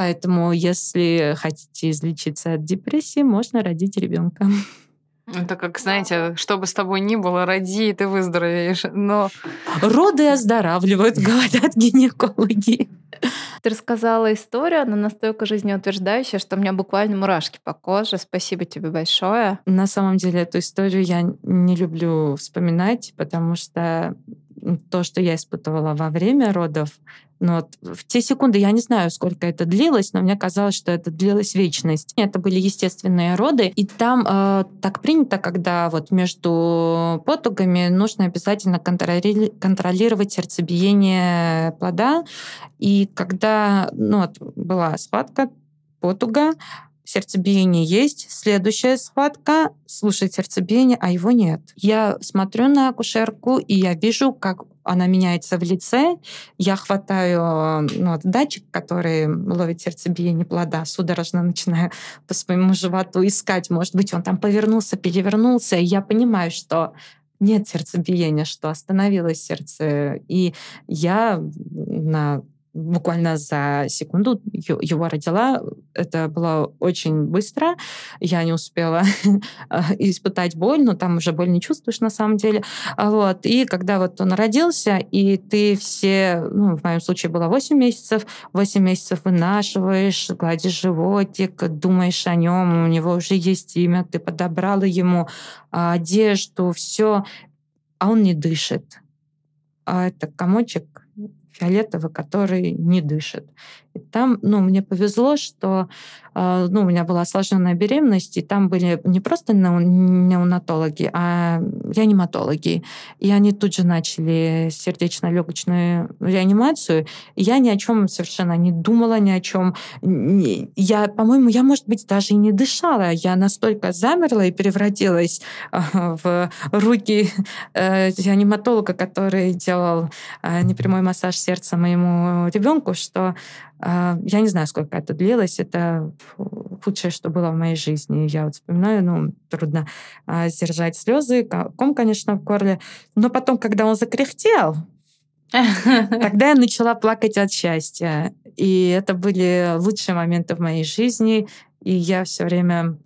Поэтому, если хотите излечиться от депрессии, можно родить ребенка. Это как, знаете, что бы с тобой ни было, роди, и ты выздоровеешь. Но... Роды оздоравливают, говорят гинекологи. Ты рассказала историю, она настолько жизнеутверждающая, что у меня буквально мурашки по коже. Спасибо тебе большое. На самом деле эту историю я не люблю вспоминать, потому что то, что я испытывала во время родов, но вот в те секунды я не знаю, сколько это длилось, но мне казалось, что это длилось вечность. Это были естественные роды, и там э, так принято, когда вот между потугами нужно обязательно контроли- контролировать сердцебиение плода. И когда ну, вот, была схватка, потуга, сердцебиение есть, следующая схватка, слушать сердцебиение, а его нет. Я смотрю на акушерку, и я вижу, как она меняется в лице. Я хватаю ну, датчик, который ловит сердцебиение плода, судорожно начинаю по своему животу искать. Может быть, он там повернулся, перевернулся. И я понимаю, что нет сердцебиения, что остановилось сердце. И я на буквально за секунду его родила. Это было очень быстро. Я не успела испытать боль, но там уже боль не чувствуешь на самом деле. Вот. И когда вот он родился, и ты все, ну, в моем случае было 8 месяцев, 8 месяцев вынашиваешь, гладишь животик, думаешь о нем, у него уже есть имя, ты подобрала ему одежду, все, а он не дышит. А это комочек фиолетовый, который не дышит. И там, ну, мне повезло, что а, ну, у меня была осложненная беременность, и там были не просто неонатологи, а реаниматологи. И они тут же начали сердечно-легочную реанимацию. И я ни о чем совершенно не думала, ни о чем. Я, по-моему, я, может быть, даже и не дышала. Я настолько замерла и превратилась а, в руки э, реаниматолога, который делал а, непрямой массаж сердца моему ребенку, что я не знаю, сколько это длилось. Это худшее, что было в моей жизни. Я вот вспоминаю, ну, трудно а, сдержать слезы, ком, конечно, в горле. Но потом, когда он закряхтел, тогда я начала плакать от счастья. И это были лучшие моменты в моей жизни. И я все время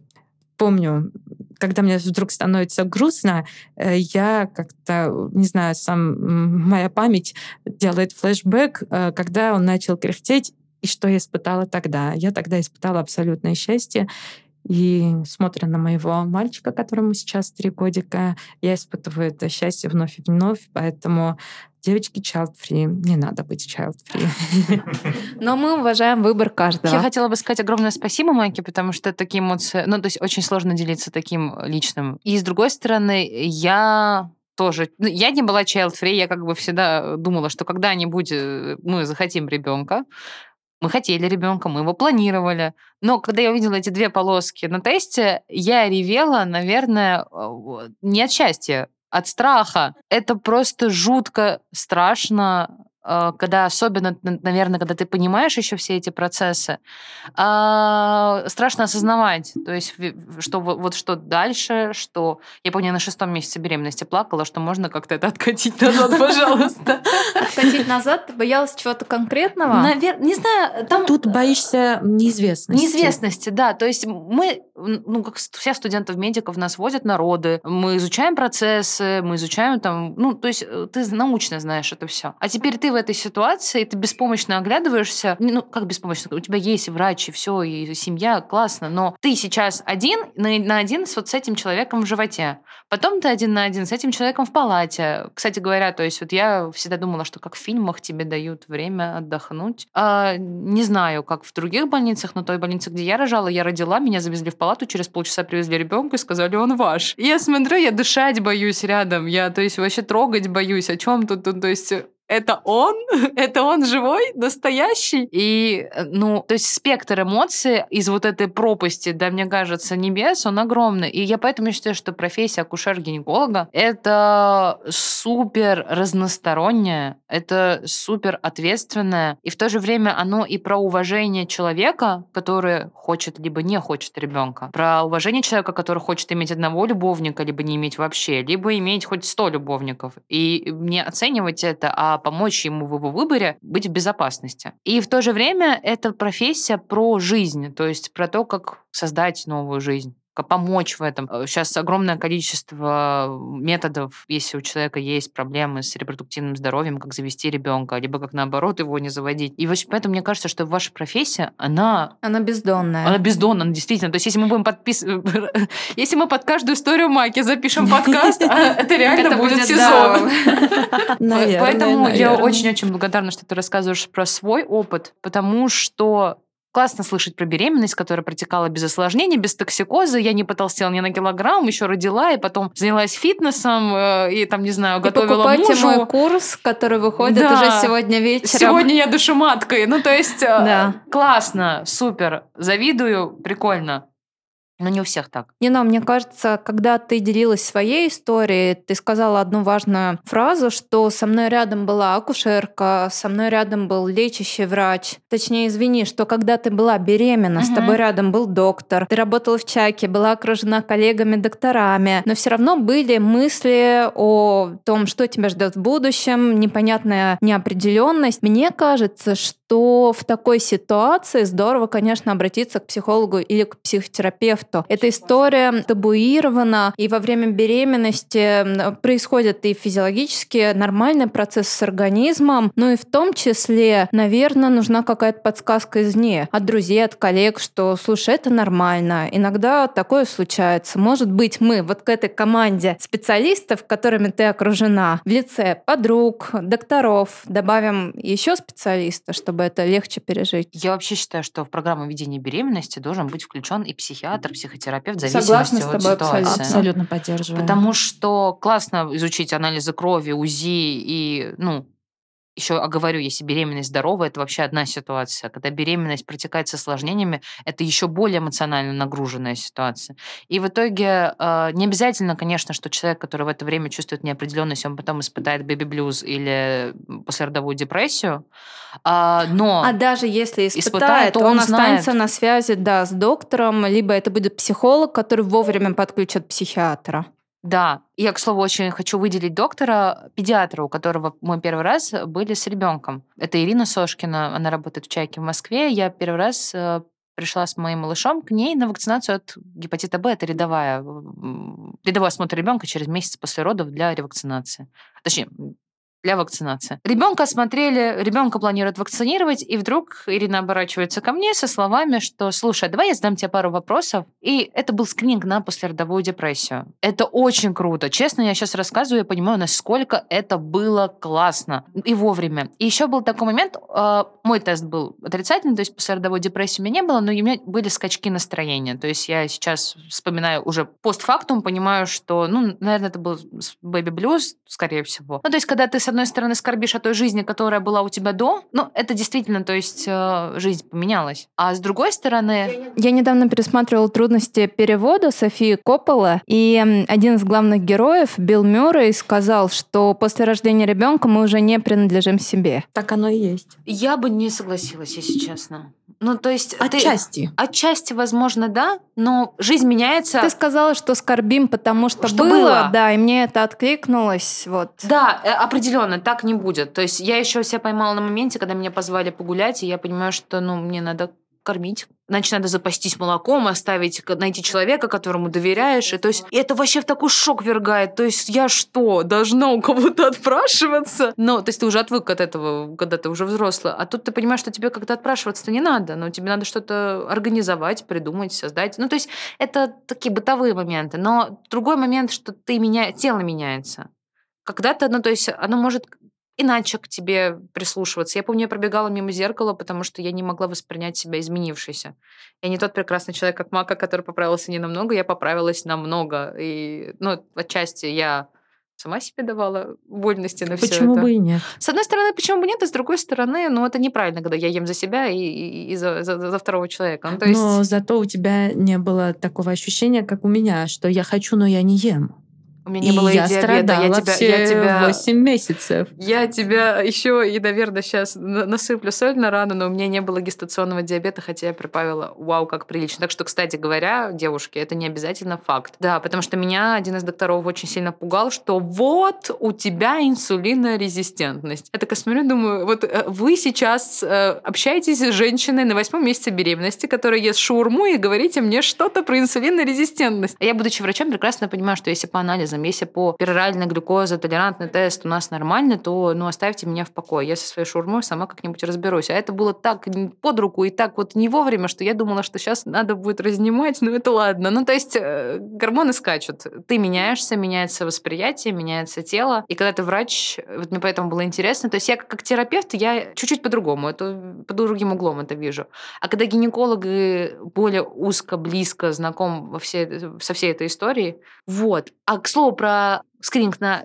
помню, когда мне вдруг становится грустно, э, я как-то, не знаю, сам моя память делает флешбэк, э, когда он начал кряхтеть, и что я испытала тогда? Я тогда испытала абсолютное счастье. И смотря на моего мальчика, которому сейчас три годика, я испытываю это счастье вновь и вновь. Поэтому девочки child-free. Не надо быть child-free. Но мы уважаем выбор каждого. Я хотела бы сказать огромное спасибо Майке, потому что такие эмоции... Ну, то есть очень сложно делиться таким личным. И с другой стороны, я тоже. Ну, я не была child-free, я как бы всегда думала, что когда-нибудь э, мы захотим ребенка, мы хотели ребенка, мы его планировали. Но когда я увидела эти две полоски на тесте, я ревела, наверное, не от счастья, от страха. Это просто жутко страшно а, когда особенно, наверное, когда ты понимаешь еще все эти процессы, а, страшно осознавать, то есть что вот что дальше, что я помню на шестом месяце беременности плакала, что можно как-то это откатить назад, пожалуйста. Откатить назад? Ты боялась чего-то конкретного? Наверное, не знаю. Там тут боишься неизвестности. Неизвестности, да. То есть мы, ну как все студентов медиков нас возят на роды, мы изучаем процессы, мы изучаем там, ну то есть э, ты научно знаешь это все. А теперь ты в этой ситуации, ты беспомощно оглядываешься. Ну, как беспомощно? У тебя есть врач, и все, и семья, классно, но ты сейчас один на, на один с вот с этим человеком в животе. Потом ты один на один с этим человеком в палате. Кстати говоря, то есть вот я всегда думала, что как в фильмах тебе дают время отдохнуть. А, не знаю, как в других больницах, но той больнице, где я рожала, я родила, меня завезли в палату, через полчаса привезли ребенка и сказали, он ваш. И я смотрю, я дышать боюсь рядом, я, то есть, вообще трогать боюсь, о чем тут, то есть, это он, это он живой, настоящий. И, э, ну, то есть спектр эмоций из вот этой пропасти, да, мне кажется, небес, он огромный. И я поэтому считаю, что профессия акушер-гинеколога — это супер разносторонняя, это супер ответственная, и в то же время оно и про уважение человека, который хочет либо не хочет ребенка, про уважение человека, который хочет иметь одного любовника, либо не иметь вообще, либо иметь хоть сто любовников. И не оценивать это, а помочь ему в его выборе быть в безопасности. И в то же время это профессия про жизнь, то есть про то, как создать новую жизнь помочь в этом. Сейчас э, огромное количество методов, если у человека есть проблемы с репродуктивным здоровьем, как завести ребенка, либо как наоборот его не заводить. И вот поэтому мне кажется, что ваша профессия, она... Она бездонная. Она бездонная, действительно. То есть если мы будем подписывать... Если мы под каждую историю Маки запишем подкаст, а, это реально будет сезон. Поэтому я очень-очень благодарна, что ты рассказываешь про свой опыт, потому что Классно слышать про беременность, которая протекала без осложнений, без токсикоза. Я не потолстела ни на килограмм, еще родила, и потом занялась фитнесом, э, и там, не знаю, готовила и мужу. мой курс, который выходит да. уже сегодня вечером. Сегодня я душематкой. Ну, то есть, э, да. классно, супер, завидую, прикольно. Но не у всех так. Не, но мне кажется, когда ты делилась своей историей, ты сказала одну важную фразу, что со мной рядом была акушерка, со мной рядом был лечащий врач. Точнее, извини, что когда ты была беременна, угу. с тобой рядом был доктор, ты работала в чаке, была окружена коллегами-докторами, но все равно были мысли о том, что тебя ждет в будущем, непонятная неопределенность. Мне кажется, что то в такой ситуации здорово, конечно, обратиться к психологу или к психотерапевту. Эта история табуирована, и во время беременности происходит и физиологически нормальный процесс с организмом, но и в том числе, наверное, нужна какая-то подсказка извне, от друзей, от коллег, что, слушай, это нормально, иногда такое случается. Может быть, мы вот к этой команде специалистов, которыми ты окружена, в лице подруг, докторов, добавим еще специалиста, чтобы это легче пережить. Я вообще считаю, что в программу ведения беременности должен быть включен и психиатр, психотерапевт, в зависимости Согласна от ситуации. Абсолютно, абсолютно поддерживаю. Потому что классно изучить анализы крови, УЗИ и, ну, еще оговорю, если беременность здоровая, это вообще одна ситуация. Когда беременность протекает с осложнениями, это еще более эмоционально нагруженная ситуация. И в итоге э, не обязательно, конечно, что человек, который в это время чувствует неопределенность, он потом испытает бэби-блюз или послеродовую депрессию. А, но а даже если испытает, испытает то он, он останется на связи да, с доктором, либо это будет психолог, который вовремя подключит психиатра. Да, я, к слову, очень хочу выделить доктора, педиатра, у которого мы первый раз были с ребенком. Это Ирина Сошкина, она работает в Чайке в Москве. Я первый раз э, пришла с моим малышом к ней на вакцинацию от гепатита Б. Это рядовая, рядовой осмотр ребенка через месяц после родов для ревакцинации. Точнее, для вакцинации. Ребенка осмотрели, ребенка планируют вакцинировать, и вдруг Ирина оборачивается ко мне со словами, что «Слушай, давай я задам тебе пару вопросов». И это был скрининг на послеродовую депрессию. Это очень круто. Честно, я сейчас рассказываю, я понимаю, насколько это было классно и вовремя. И еще был такой момент, э, мой тест был отрицательный, то есть послеродовой депрессии у меня не было, но у меня были скачки настроения. То есть я сейчас вспоминаю уже постфактум, понимаю, что, ну, наверное, это был бэби-блюз, скорее всего. Ну, то есть когда ты с одной стороны, скорбишь о той жизни, которая была у тебя до, ну, это действительно, то есть э, жизнь поменялась. А с другой стороны... Я недавно пересматривала «Трудности перевода» Софии Коппола, и один из главных героев, Билл Мюррей, сказал, что после рождения ребенка мы уже не принадлежим себе. Так оно и есть. Я бы не согласилась, если честно. Ну, то есть... Отчасти. Ты, отчасти, возможно, да, но жизнь меняется. Ты сказала, что скорбим, потому что, что было, было, да, и мне это откликнулось, вот. Да, э, определенно, так не будет. То есть я еще себя поймала на моменте, когда меня позвали погулять, и я понимаю, что, ну, мне надо кормить. Значит, надо запастись молоком, оставить, найти человека, которому доверяешь. И, то есть и это вообще в такой шок вергает. То есть я что, должна у кого-то отпрашиваться? Ну, то есть ты уже отвык от этого, когда ты уже взрослый. А тут ты понимаешь, что тебе как-то отпрашиваться-то не надо. Но тебе надо что-то организовать, придумать, создать. Ну, то есть это такие бытовые моменты. Но другой момент, что ты меня... тело меняется. Когда-то, ну, то есть оно может иначе к тебе прислушиваться. Я помню, я пробегала мимо зеркала, потому что я не могла воспринять себя изменившейся. Я не тот прекрасный человек, как Мака, который поправился не намного, я поправилась намного. И, ну, отчасти я сама себе давала вольности на все Почему бы и нет? С одной стороны, почему бы нет, а с другой стороны, ну, это неправильно, когда я ем за себя и, и, и за, за, за второго человека. Ну, то есть... Но зато у тебя не было такого ощущения, как у меня, что я хочу, но я не ем. У меня не было и я диабета. страдала Я тебя, все я тебя, 8 месяцев. я тебя еще и, наверное, сейчас насыплю соль на рану, но у меня не было гестационного диабета, хотя я прибавила, вау, как прилично. Так что, кстати говоря, девушки, это не обязательно факт. Да, потому что меня один из докторов очень сильно пугал, что вот у тебя инсулинорезистентность. Я такая смотрю, думаю, вот э, вы сейчас э, общаетесь с женщиной на восьмом месяце беременности, которая ест шаурму, и говорите мне что-то про инсулинорезистентность. А я, будучи врачом, прекрасно понимаю, что если по анализам, если по пероральной глюкозе толерантный тест у нас нормальный, то ну оставьте меня в покое. Я со своей шаурмой сама как-нибудь разберусь. А это было так под руку и так вот не вовремя, что я думала, что сейчас надо будет разнимать, но это ладно. Ну, то есть э, гормоны скачут. Ты меняешься, меняется восприятие, меняется тело. И когда ты врач, вот мне поэтому было интересно. То есть я как терапевт, я чуть-чуть по-другому, это под другим углом это вижу. А когда гинекологи более узко, близко знаком во всей, со всей этой историей, вот. А к слову про скрининг на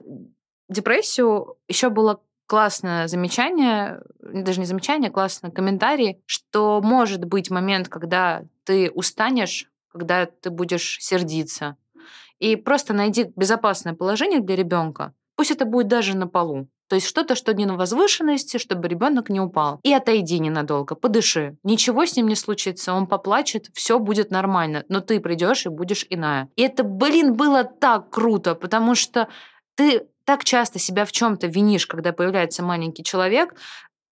депрессию еще было классное замечание, даже не замечание, классный комментарий, что может быть момент, когда ты устанешь, когда ты будешь сердиться. И просто найди безопасное положение для ребенка. Пусть это будет даже на полу. То есть что-то, что не на возвышенности, чтобы ребенок не упал. И отойди ненадолго, подыши. Ничего с ним не случится, он поплачет, все будет нормально. Но ты придешь и будешь иная. И это, блин, было так круто, потому что ты так часто себя в чем-то винишь, когда появляется маленький человек,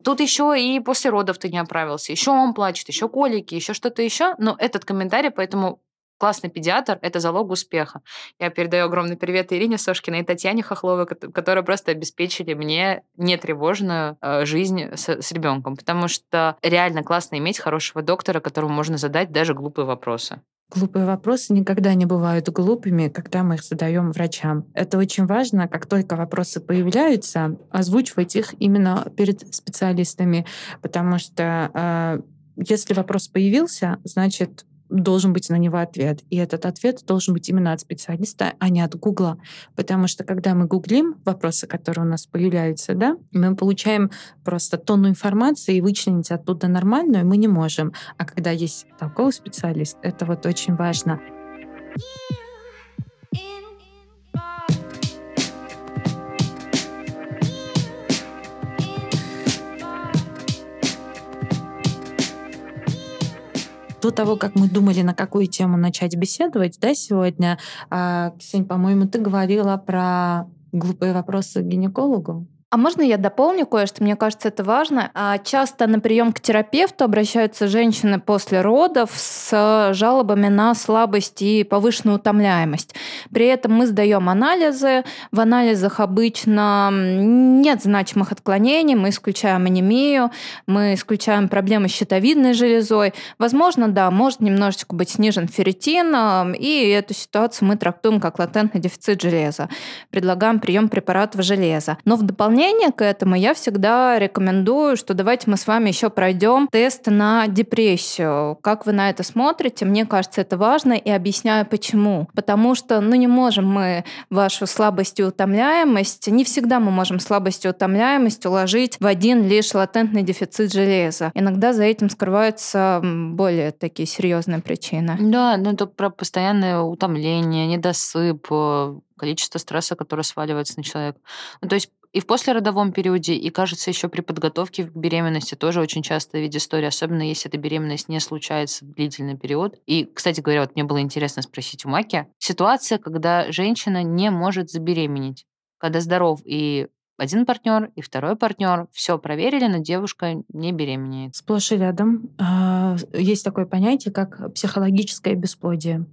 Тут еще и после родов ты не оправился, еще он плачет, еще колики, еще что-то еще. Но этот комментарий, поэтому классный педиатр – это залог успеха. Я передаю огромный привет Ирине Сошкиной и Татьяне Хохловой, которые просто обеспечили мне нетревожную э, жизнь с, с ребенком, потому что реально классно иметь хорошего доктора, которому можно задать даже глупые вопросы. Глупые вопросы никогда не бывают глупыми, когда мы их задаем врачам. Это очень важно, как только вопросы появляются, озвучивать их именно перед специалистами, потому что э, если вопрос появился, значит должен быть на него ответ. И этот ответ должен быть именно от специалиста, а не от Гугла. Потому что когда мы гуглим вопросы, которые у нас появляются, да, мы получаем просто тонну информации, и вычленить оттуда нормальную мы не можем. А когда есть толковый специалист, это вот очень важно. До того, как мы думали, на какую тему начать беседовать, да, сегодня, а, Ксень, по-моему, ты говорила про глупые вопросы к гинекологу. А можно я дополню кое-что? Мне кажется, это важно. А, часто на прием к терапевту обращаются женщины после родов с жалобами на слабость и повышенную утомляемость. При этом мы сдаем анализы. В анализах обычно нет значимых отклонений. Мы исключаем анемию, мы исключаем проблемы с щитовидной железой. Возможно, да, может немножечко быть снижен ферритин, и эту ситуацию мы трактуем как латентный дефицит железа. Предлагаем прием препаратов железа. Но в дополнение дополнение к этому я всегда рекомендую, что давайте мы с вами еще пройдем тест на депрессию. Как вы на это смотрите? Мне кажется, это важно и объясняю почему. Потому что, ну, не можем мы вашу слабость и утомляемость, не всегда мы можем слабость и утомляемость уложить в один лишь латентный дефицит железа. Иногда за этим скрываются более такие серьезные причины. Да, ну это про постоянное утомление, недосып, э, количество стресса, которое сваливается на человека. Ну, то есть и в послеродовом периоде, и, кажется, еще при подготовке к беременности тоже очень часто виде истории, особенно если эта беременность не случается в длительный период. И, кстати говоря, вот мне было интересно спросить у Маки, ситуация, когда женщина не может забеременеть, когда здоров и один партнер и второй партнер все проверили, но девушка не беременеет. Сплошь и рядом а, есть такое понятие, как психологическое бесплодие,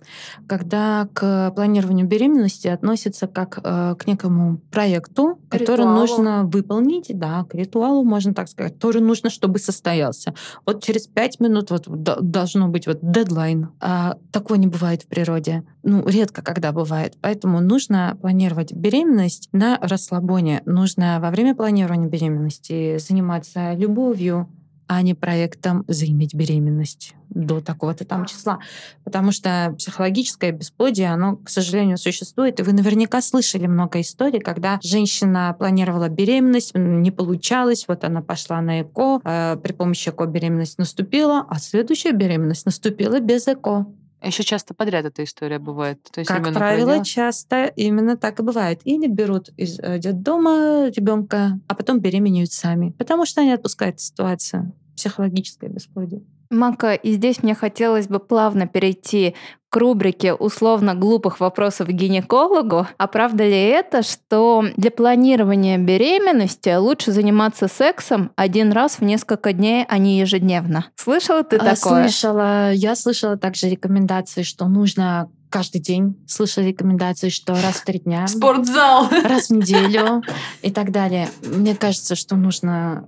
когда к планированию беременности относится как э, к некому проекту, к который ритуалу. нужно выполнить, да, к ритуалу, можно так сказать, который нужно, чтобы состоялся. Вот через пять минут вот должно быть вот дедлайн. А такого не бывает в природе. Ну, редко когда бывает. Поэтому нужно планировать беременность на расслабоне. Нужно во время планирования беременности заниматься любовью, а не проектом заиметь беременность до такого-то там числа. Потому что психологическое бесплодие, оно, к сожалению, существует. И вы наверняка слышали много историй, когда женщина планировала беременность, не получалось, вот она пошла на ЭКО, э, при помощи ЭКО беременность наступила, а следующая беременность наступила без ЭКО. Еще часто подряд эта история бывает. То есть как правило, часто именно так и бывает. Или берут из э, детдома ребенка, а потом беременеют сами, потому что они отпускают ситуацию психологическое бесплодие. Мака, и здесь мне хотелось бы плавно перейти к рубрике условно глупых вопросов гинекологу. А правда ли это, что для планирования беременности лучше заниматься сексом один раз в несколько дней, а не ежедневно? Слышала ты а, такое? Слышала. Я слышала также рекомендации, что нужно каждый день слышала рекомендации, что раз в три дня. Спортзал. Раз в неделю и так далее. Мне кажется, что нужно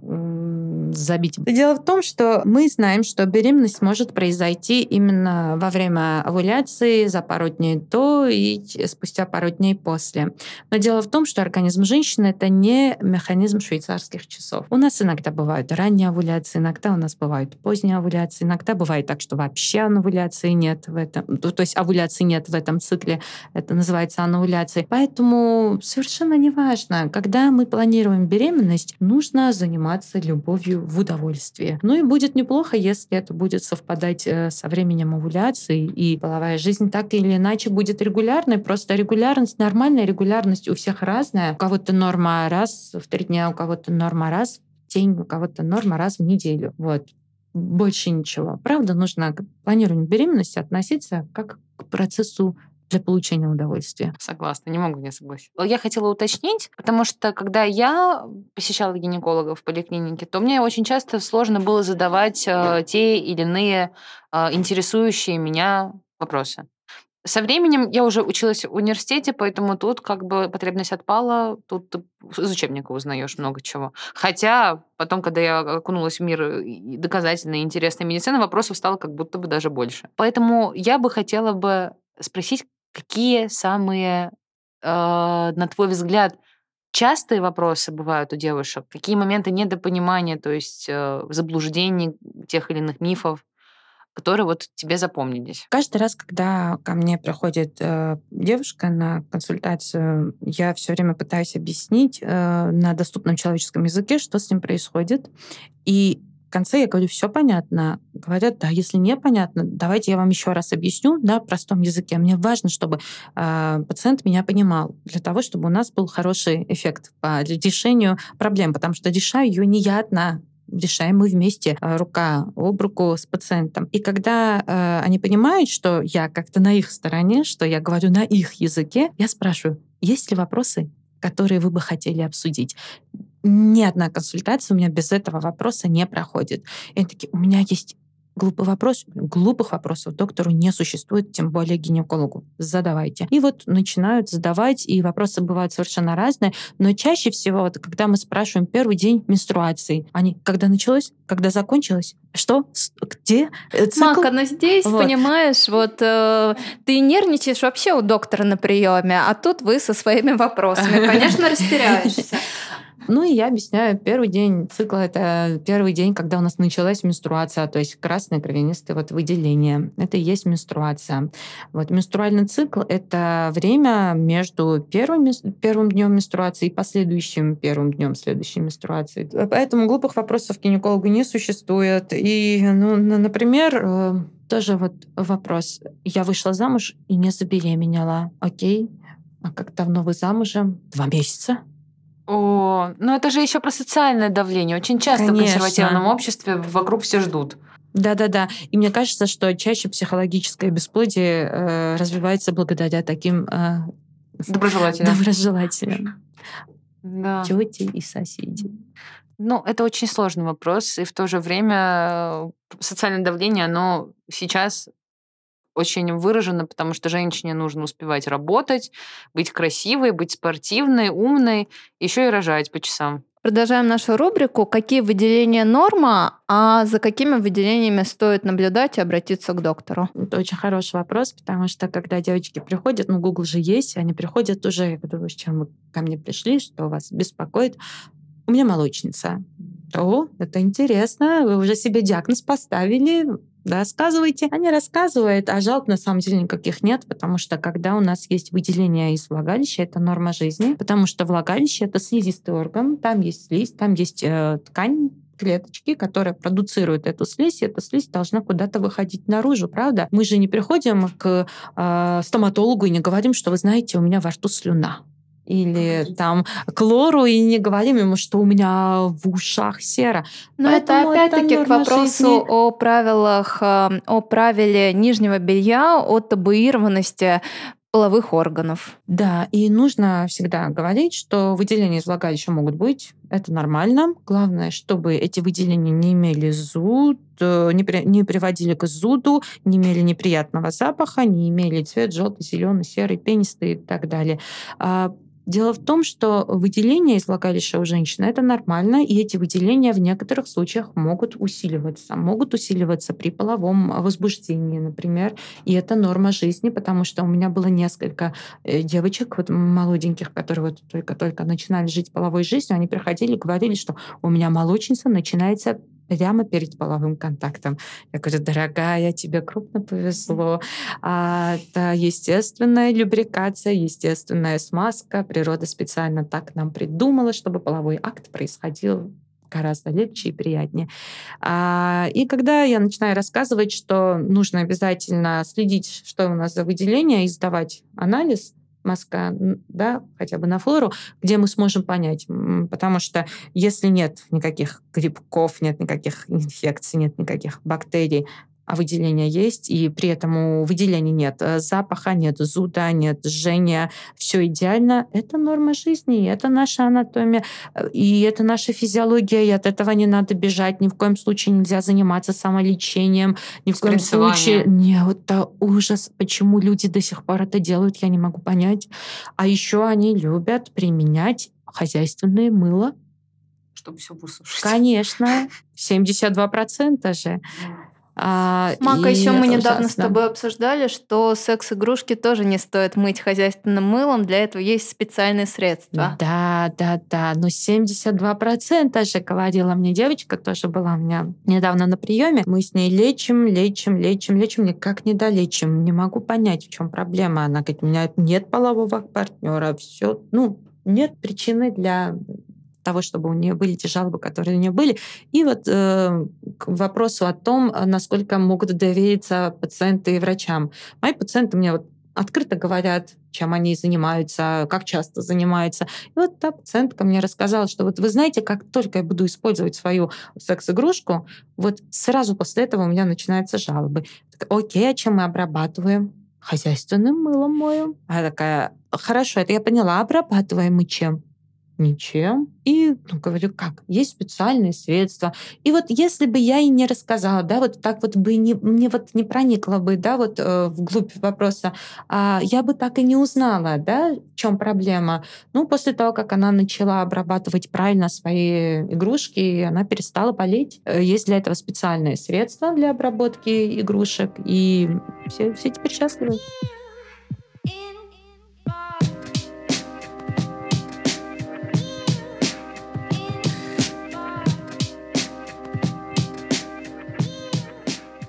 забить. Дело в том, что мы знаем, что беременность может произойти именно во время овуляции, за пару дней до и спустя пару дней после. Но дело в том, что организм женщины — это не механизм швейцарских часов. У нас иногда бывают ранние овуляции, иногда у нас бывают поздние овуляции, иногда бывает так, что вообще овуляции нет в этом. То есть овуляции нет в этом цикле. Это называется аннуляцией. Поэтому совершенно неважно, когда мы планируем беременность, нужно заниматься любовью в удовольствии. Ну и будет неплохо, если это будет совпадать э, со временем овуляции, и половая жизнь так или иначе будет регулярной. Просто регулярность, нормальная регулярность у всех разная. У кого-то норма раз в три дня, у кого-то норма раз в день, у кого-то норма раз в неделю. Вот больше ничего. Правда, нужно к планированию беременности относиться как к процессу для получения удовольствия. Согласна, не могу не согласиться. Я хотела уточнить, потому что когда я посещала гинекологов в поликлинике, то мне очень часто сложно было задавать э, те или иные э, интересующие меня вопросы. Со временем я уже училась в университете, поэтому тут как бы потребность отпала, тут из учебника узнаешь много чего. Хотя потом, когда я окунулась в мир доказательной и интересной медицины, вопросов стало как будто бы даже больше. Поэтому я бы хотела бы спросить, какие самые, э, на твой взгляд, частые вопросы бывают у девушек? Какие моменты недопонимания, то есть э, заблуждений тех или иных мифов? Которые вот тебе запомнились? Каждый раз, когда ко мне приходит э, девушка на консультацию, я все время пытаюсь объяснить э, на доступном человеческом языке, что с ним происходит. И в конце я говорю, все понятно. Говорят, да, если непонятно, давайте я вам еще раз объясню на простом языке. Мне важно, чтобы э, пациент меня понимал, для того, чтобы у нас был хороший эффект по решению проблем, потому что решаю ее не я одна решаем мы вместе э, рука об руку с пациентом. И когда э, они понимают, что я как-то на их стороне, что я говорю на их языке, я спрашиваю, есть ли вопросы, которые вы бы хотели обсудить? Ни одна консультация у меня без этого вопроса не проходит. И они такие, у меня есть Глупый вопрос. Глупых вопросов доктору не существует, тем более гинекологу. Задавайте. И вот начинают задавать, и вопросы бывают совершенно разные, но чаще всего, вот, когда мы спрашиваем первый день менструации, они когда началось, когда закончилось, что, где э, цикл? Мака, но здесь, вот. понимаешь, вот э, ты нервничаешь вообще у доктора на приеме, а тут вы со своими вопросами, конечно, растеряешься. Ну и я объясняю, первый день цикла — это первый день, когда у нас началась менструация, то есть красное кровянистое вот выделение. Это и есть менструация. Вот менструальный цикл — это время между первым, первым днем менструации и последующим первым днем следующей менструации. Поэтому глупых вопросов к гинекологу не существует. И, ну, например, э, тоже вот вопрос. Я вышла замуж и не забеременела. Окей. А как давно вы замужем? Два месяца. О, ну это же еще про социальное давление. Очень часто Конечно. в консервативном обществе вокруг все ждут. Да-да-да. И мне кажется, что чаще психологическое бесплодие э, развивается благодаря таким э, доброжелателям. доброжелателям. Да. Тети и соседи. Ну, это очень сложный вопрос, и в то же время э, социальное давление, оно сейчас очень выражено, потому что женщине нужно успевать работать, быть красивой, быть спортивной, умной, еще и рожать по часам. Продолжаем нашу рубрику «Какие выделения норма, а за какими выделениями стоит наблюдать и обратиться к доктору?» Это очень хороший вопрос, потому что когда девочки приходят, ну, Google же есть, они приходят уже, я говорю, с чем вы ко мне пришли, что вас беспокоит. У меня молочница О, это интересно. Вы уже себе диагноз поставили. Рассказывайте. Они рассказывают, а жалоб на самом деле никаких нет, потому что когда у нас есть выделение из влагалища, это норма жизни, потому что влагалище — это слизистый орган, там есть слизь, там есть э, ткань, клеточки, которые продуцируют эту слизь, и эта слизь должна куда-то выходить наружу, правда? Мы же не приходим к э, стоматологу и не говорим, что вы знаете, у меня во рту слюна или там к лору и не говорим ему, что у меня в ушах сера. Но Поэтому это опять-таки к вопросу жизни. о правилах, э, о правиле нижнего белья, о табуированности половых органов. Да, и нужно всегда говорить, что выделения из влагалища могут быть, это нормально. Главное, чтобы эти выделения не имели зуд, э, не, при, не приводили к зуду, не имели неприятного запаха, не имели цвет желтый, зеленый, серый, пенистый и так далее. Дело в том, что выделения из влагалища у женщины это нормально, и эти выделения в некоторых случаях могут усиливаться. Могут усиливаться при половом возбуждении, например. И это норма жизни, потому что у меня было несколько э, девочек, вот молоденьких, которые вот только-только начинали жить половой жизнью, они приходили и говорили, что у меня молочница начинается прямо перед половым контактом. Я говорю, дорогая, тебе крупно повезло. А, это естественная любрикация, естественная смазка. Природа специально так нам придумала, чтобы половой акт происходил гораздо легче и приятнее. А, и когда я начинаю рассказывать, что нужно обязательно следить, что у нас за выделение, и сдавать анализ, мазка, да, хотя бы на флору, где мы сможем понять. Потому что если нет никаких грибков, нет никаких инфекций, нет никаких бактерий, а выделение есть, и при этом у выделения нет э, запаха, нет зуда, нет жжения, все идеально. Это норма жизни, это наша анатомия, э, и это наша физиология, и от этого не надо бежать, ни в коем случае нельзя заниматься самолечением, ни в коем случае... Не, вот это ужас, почему люди до сих пор это делают, я не могу понять. А еще они любят применять хозяйственное мыло, чтобы все высушить. Конечно, 72% же. А, Мака, еще мы недавно ужасно. с тобой обсуждали, что секс-игрушки тоже не стоит мыть хозяйственным мылом, для этого есть специальные средства. Да, да, да, но 72% же говорила мне девочка, тоже была у меня недавно на приеме. Мы с ней лечим, лечим, лечим, лечим, никак не долечим. Не могу понять, в чем проблема. Она говорит, у меня нет полового партнера, все, ну, нет причины для того, чтобы у нее были те жалобы, которые у нее были. И вот э, к вопросу о том, насколько могут довериться пациенты и врачам. Мои пациенты мне вот открыто говорят, чем они занимаются, как часто занимаются. И вот та пациентка мне рассказала, что вот вы знаете, как только я буду использовать свою секс-игрушку, вот сразу после этого у меня начинаются жалобы. Так, Окей, а чем мы обрабатываем? Хозяйственным мылом моем. А такая, хорошо, это я поняла, обрабатываем мы чем? Ничем. И ну, говорю, как? Есть специальные средства. И вот если бы я и не рассказала, да, вот так вот бы не, мне вот не проникла бы, да, вот э, вглубь вопроса, а, я бы так и не узнала, да, в чем проблема. Ну, после того, как она начала обрабатывать правильно свои игрушки, она перестала болеть. Э, есть для этого специальные средства для обработки игрушек, и все, все теперь счастливы.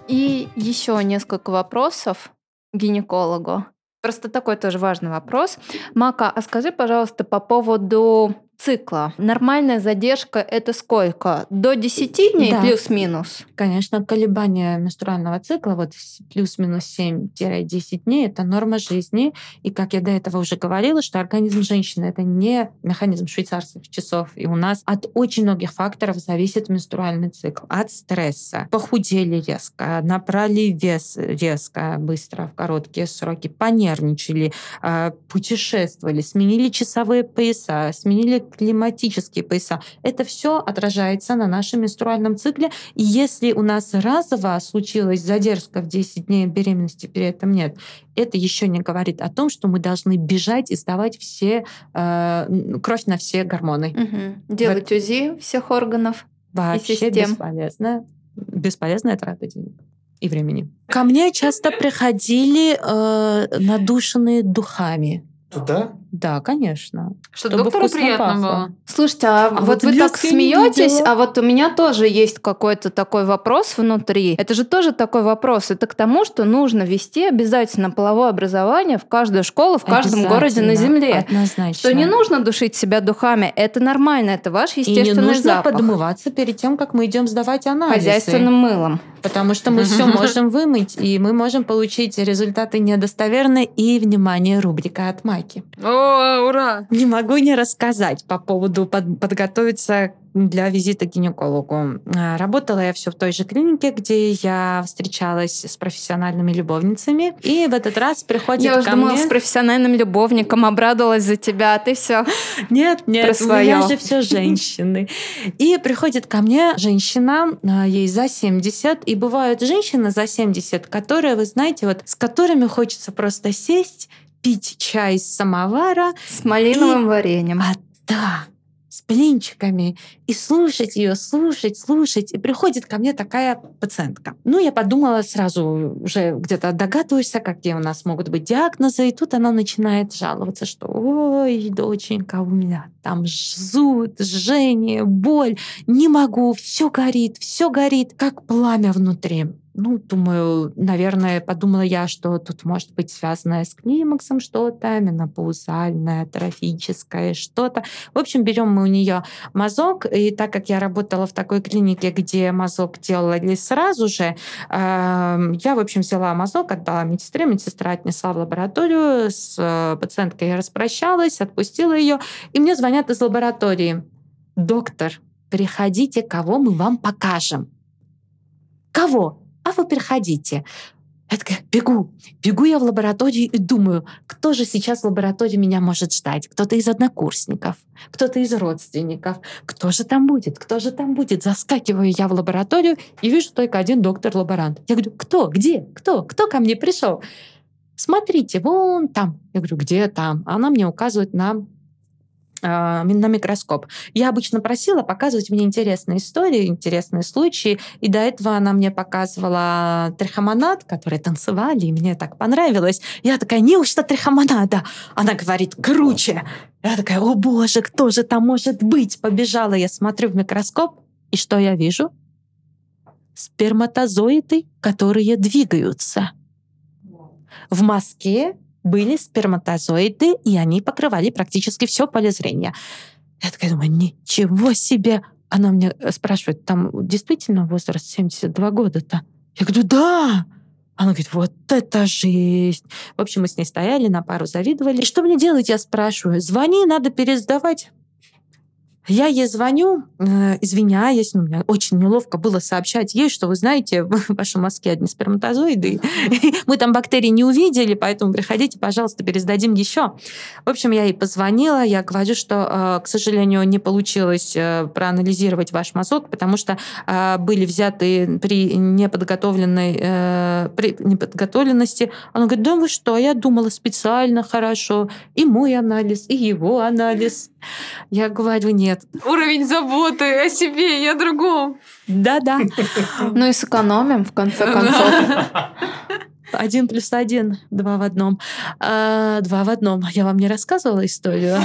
И еще несколько вопросов гинекологу. Просто такой тоже важный вопрос. Мака, а скажи, пожалуйста, по поводу цикла. Нормальная задержка это сколько? До 10 дней да. плюс-минус? Конечно, колебания менструального цикла, вот плюс-минус 7-10 дней, это норма жизни. И как я до этого уже говорила, что организм женщины это не механизм швейцарских часов. И у нас от очень многих факторов зависит менструальный цикл. От стресса. Похудели резко, набрали вес резко, быстро, в короткие сроки, понервничали, а, путешествовали, сменили часовые пояса, сменили климатические пояса. Это все отражается на нашем менструальном цикле. И если у нас разово случилась задержка в 10 дней беременности, при этом нет, это еще не говорит о том, что мы должны бежать и сдавать все э, кровь на все гормоны. Угу. Делать вот. УЗИ всех органов. Вообще и систем. бесполезно. Бесполезная трата денег и времени. Ко мне часто приходили э, надушенные духами. Туда? Да, конечно. Чтобы, Чтобы доктору приятно пахло. было. Слушайте, а, а вот, вы так смеетесь, а вот у меня тоже есть какой-то такой вопрос внутри. Это же тоже такой вопрос. Это к тому, что нужно вести обязательно половое образование в каждую школу, в каждом городе на Земле. Однозначно. Что не нужно душить себя духами. Это нормально, это ваш естественный запах. И не нужно запах. подмываться перед тем, как мы идем сдавать анализы. Хозяйственным мылом. Потому что мы все можем вымыть, и мы можем получить результаты недостоверные. И, внимание, рубрика от Маки. О, ура! Не могу не рассказать по поводу под, подготовиться для визита к гинекологу. А, работала я все в той же клинике, где я встречалась с профессиональными любовницами. И в этот раз приходит я ко думала, мне... с профессиональным любовником обрадовалась за тебя, а ты все Нет, нет, про у меня же все женщины. И приходит ко мне женщина, а, ей за 70, и бывают женщины за 70, которые, вы знаете, вот с которыми хочется просто сесть, пить чай из самовара. С малиновым и... вареньем. А, да, с блинчиками и слушать ее, слушать, слушать. И приходит ко мне такая пациентка. Ну, я подумала сразу, уже где-то догадываешься, какие у нас могут быть диагнозы. И тут она начинает жаловаться, что «Ой, доченька, у меня там зуд, жжение, боль, не могу, все горит, все горит, как пламя внутри». Ну, думаю, наверное, подумала я, что тут может быть связанное с климаксом что-то, менопаузальное, трофическое что-то. В общем, берем мы у нее мазок, и так как я работала в такой клинике, где мазок делали сразу же, эм, я, в общем, взяла мазок, отдала медсестре, медсестра отнесла в лабораторию, с э, пациенткой я распрощалась, отпустила ее, и мне звонят из лаборатории. Доктор, приходите, кого мы вам покажем. Кого? А вы приходите. Я такая, бегу, бегу я в лабораторию и думаю, кто же сейчас в лаборатории меня может ждать? Кто-то из однокурсников, кто-то из родственников. Кто же там будет? Кто же там будет? Заскакиваю я в лабораторию и вижу только один доктор-лаборант. Я говорю, кто? Где? Кто? Кто ко мне пришел? Смотрите, вон там. Я говорю, где там? Она мне указывает на на микроскоп. Я обычно просила показывать мне интересные истории, интересные случаи, и до этого она мне показывала трихомонад, которые танцевали, и мне так понравилось. Я такая, неужто трихомонада? Она говорит, круче. Я такая, о боже, кто же там может быть? Побежала, я смотрю в микроскоп, и что я вижу? Сперматозоиды, которые двигаются. В мазке были сперматозоиды, и они покрывали практически все поле зрения. Я такая думаю, ничего себе! Она мне э, спрашивает, там действительно возраст 72 года-то? Я говорю, да! Она говорит, вот это жизнь. В общем, мы с ней стояли, на пару завидовали. И что мне делать, я спрашиваю. Звони, надо пересдавать. Я ей звоню, э, извиняясь, ну, мне очень неловко было сообщать ей, что вы знаете, в вашей Москве одни сперматозоиды, мы там бактерий не увидели, поэтому приходите, пожалуйста, пересдадим еще. В общем, я ей позвонила, я говорю, что, э, к сожалению, не получилось э, проанализировать ваш мазок, потому что были взяты при неподготовленной при неподготовленности. Она говорит, да вы что, я думала специально хорошо, и мой анализ, и его анализ. Я говорю, нет. Уровень заботы о себе и о другом. Да-да. Ну и сэкономим, в конце концов. Один плюс один, два в одном. А, два в одном. Я вам не рассказывала историю?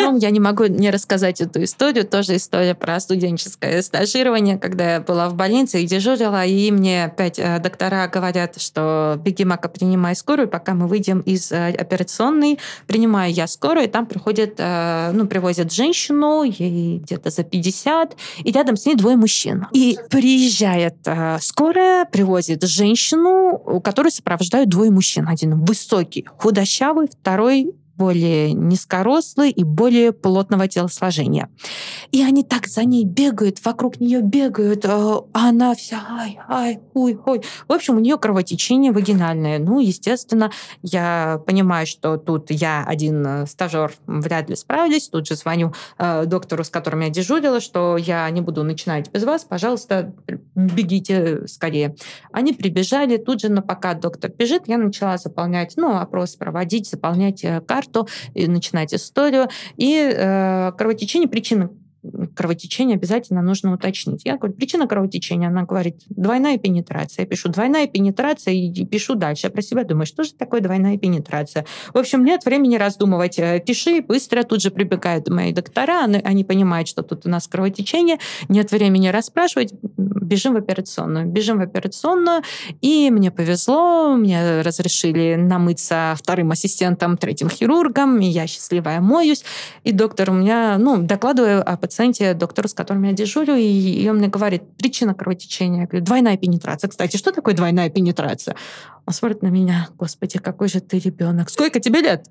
Ну, я не могу не рассказать эту историю. Тоже история про студенческое стажирование, когда я была в больнице и дежурила, и мне опять э, доктора говорят, что беги, Мака, принимай скорую, пока мы выйдем из э, операционной. Принимаю я скорую, и там приходит, э, ну, привозят женщину, ей где-то за 50, и рядом с ней двое мужчин. И приезжает скорая, привозит женщину, которую сопровождают двое мужчин. Один высокий, худощавый, второй более низкорослый и более плотного телосложения. И они так за ней бегают, вокруг нее бегают, а она вся ай, ай, ой, ой. В общем, у нее кровотечение вагинальное. Ну, естественно, я понимаю, что тут я один э, стажер вряд ли справлюсь. Тут же звоню э, доктору, с которым я дежурила, что я не буду начинать без вас, пожалуйста, бегите скорее. Они прибежали тут же, но пока доктор бежит, я начала заполнять, ну, опрос проводить, заполнять э, карту, и начинать историю. И э, кровотечение причины кровотечение обязательно нужно уточнить. Я говорю, причина кровотечения, она говорит, двойная пенетрация. Я пишу, двойная пенетрация, и пишу дальше. Я про себя думаю, что же такое двойная пенетрация? В общем, нет времени раздумывать. Э, пиши, быстро, тут же прибегают мои доктора, они понимают, что тут у нас кровотечение, нет времени расспрашивать, бежим в операционную. Бежим в операционную, и мне повезло, мне разрешили намыться вторым ассистентом, третьим хирургом, и я счастливая моюсь. И доктор у меня, ну, докладываю о пациенте доктору, с которым я дежурю, и он мне говорит, причина кровотечения. Я говорю, двойная пенетрация. Кстати, что такое двойная пенетрация? Он смотрит на меня, господи, какой же ты ребенок. Сколько тебе лет?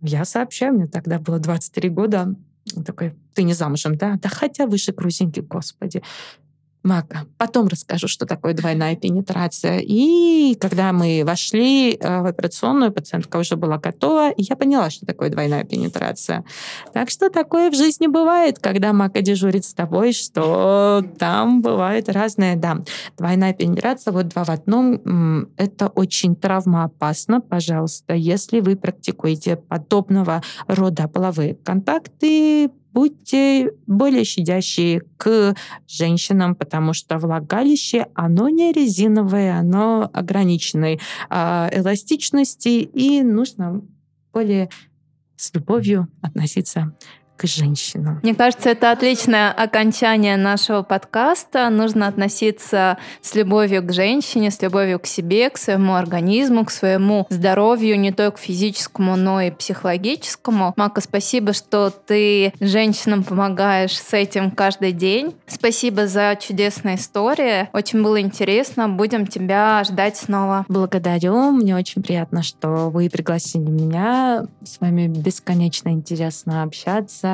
Я сообщаю, мне тогда было 23 года. Он такой, ты не замужем, да? Да хотя выше грузинки, господи мака. Потом расскажу, что такое двойная пенетрация. И когда мы вошли э, в операционную, пациентка уже была готова, и я поняла, что такое двойная пенетрация. Так что такое в жизни бывает, когда мака дежурит с тобой, что там бывает разное. Да, двойная пенетрация, вот два в одном, это очень травмоопасно. Пожалуйста, если вы практикуете подобного рода половые контакты, будьте более щадящие к женщинам, потому что влагалище, оно не резиновое, оно ограниченной э, эластичности, и нужно более с любовью относиться к женщинам. Мне кажется, это отличное окончание нашего подкаста. Нужно относиться с любовью к женщине, с любовью к себе, к своему организму, к своему здоровью, не только физическому, но и психологическому. Мака, спасибо, что ты женщинам помогаешь с этим каждый день. Спасибо за чудесные истории. Очень было интересно. Будем тебя ждать снова. Благодарю. Мне очень приятно, что вы пригласили меня. С вами бесконечно интересно общаться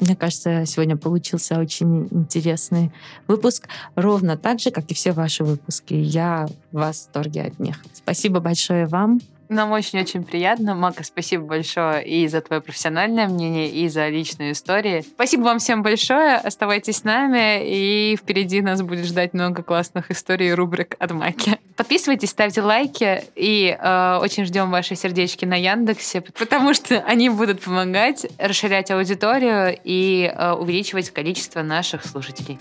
мне кажется, сегодня получился очень интересный выпуск, ровно так же, как и все ваши выпуски. Я в восторге от них. Спасибо большое вам. Нам очень-очень приятно. Мака, спасибо большое и за твое профессиональное мнение, и за личные истории. Спасибо вам всем большое. Оставайтесь с нами, и впереди нас будет ждать много классных историй и рубрик от Маки. Подписывайтесь, ставьте лайки, и э, очень ждем ваши сердечки на Яндексе, потому что они будут помогать расширять аудиторию и э, увеличивать количество наших слушателей.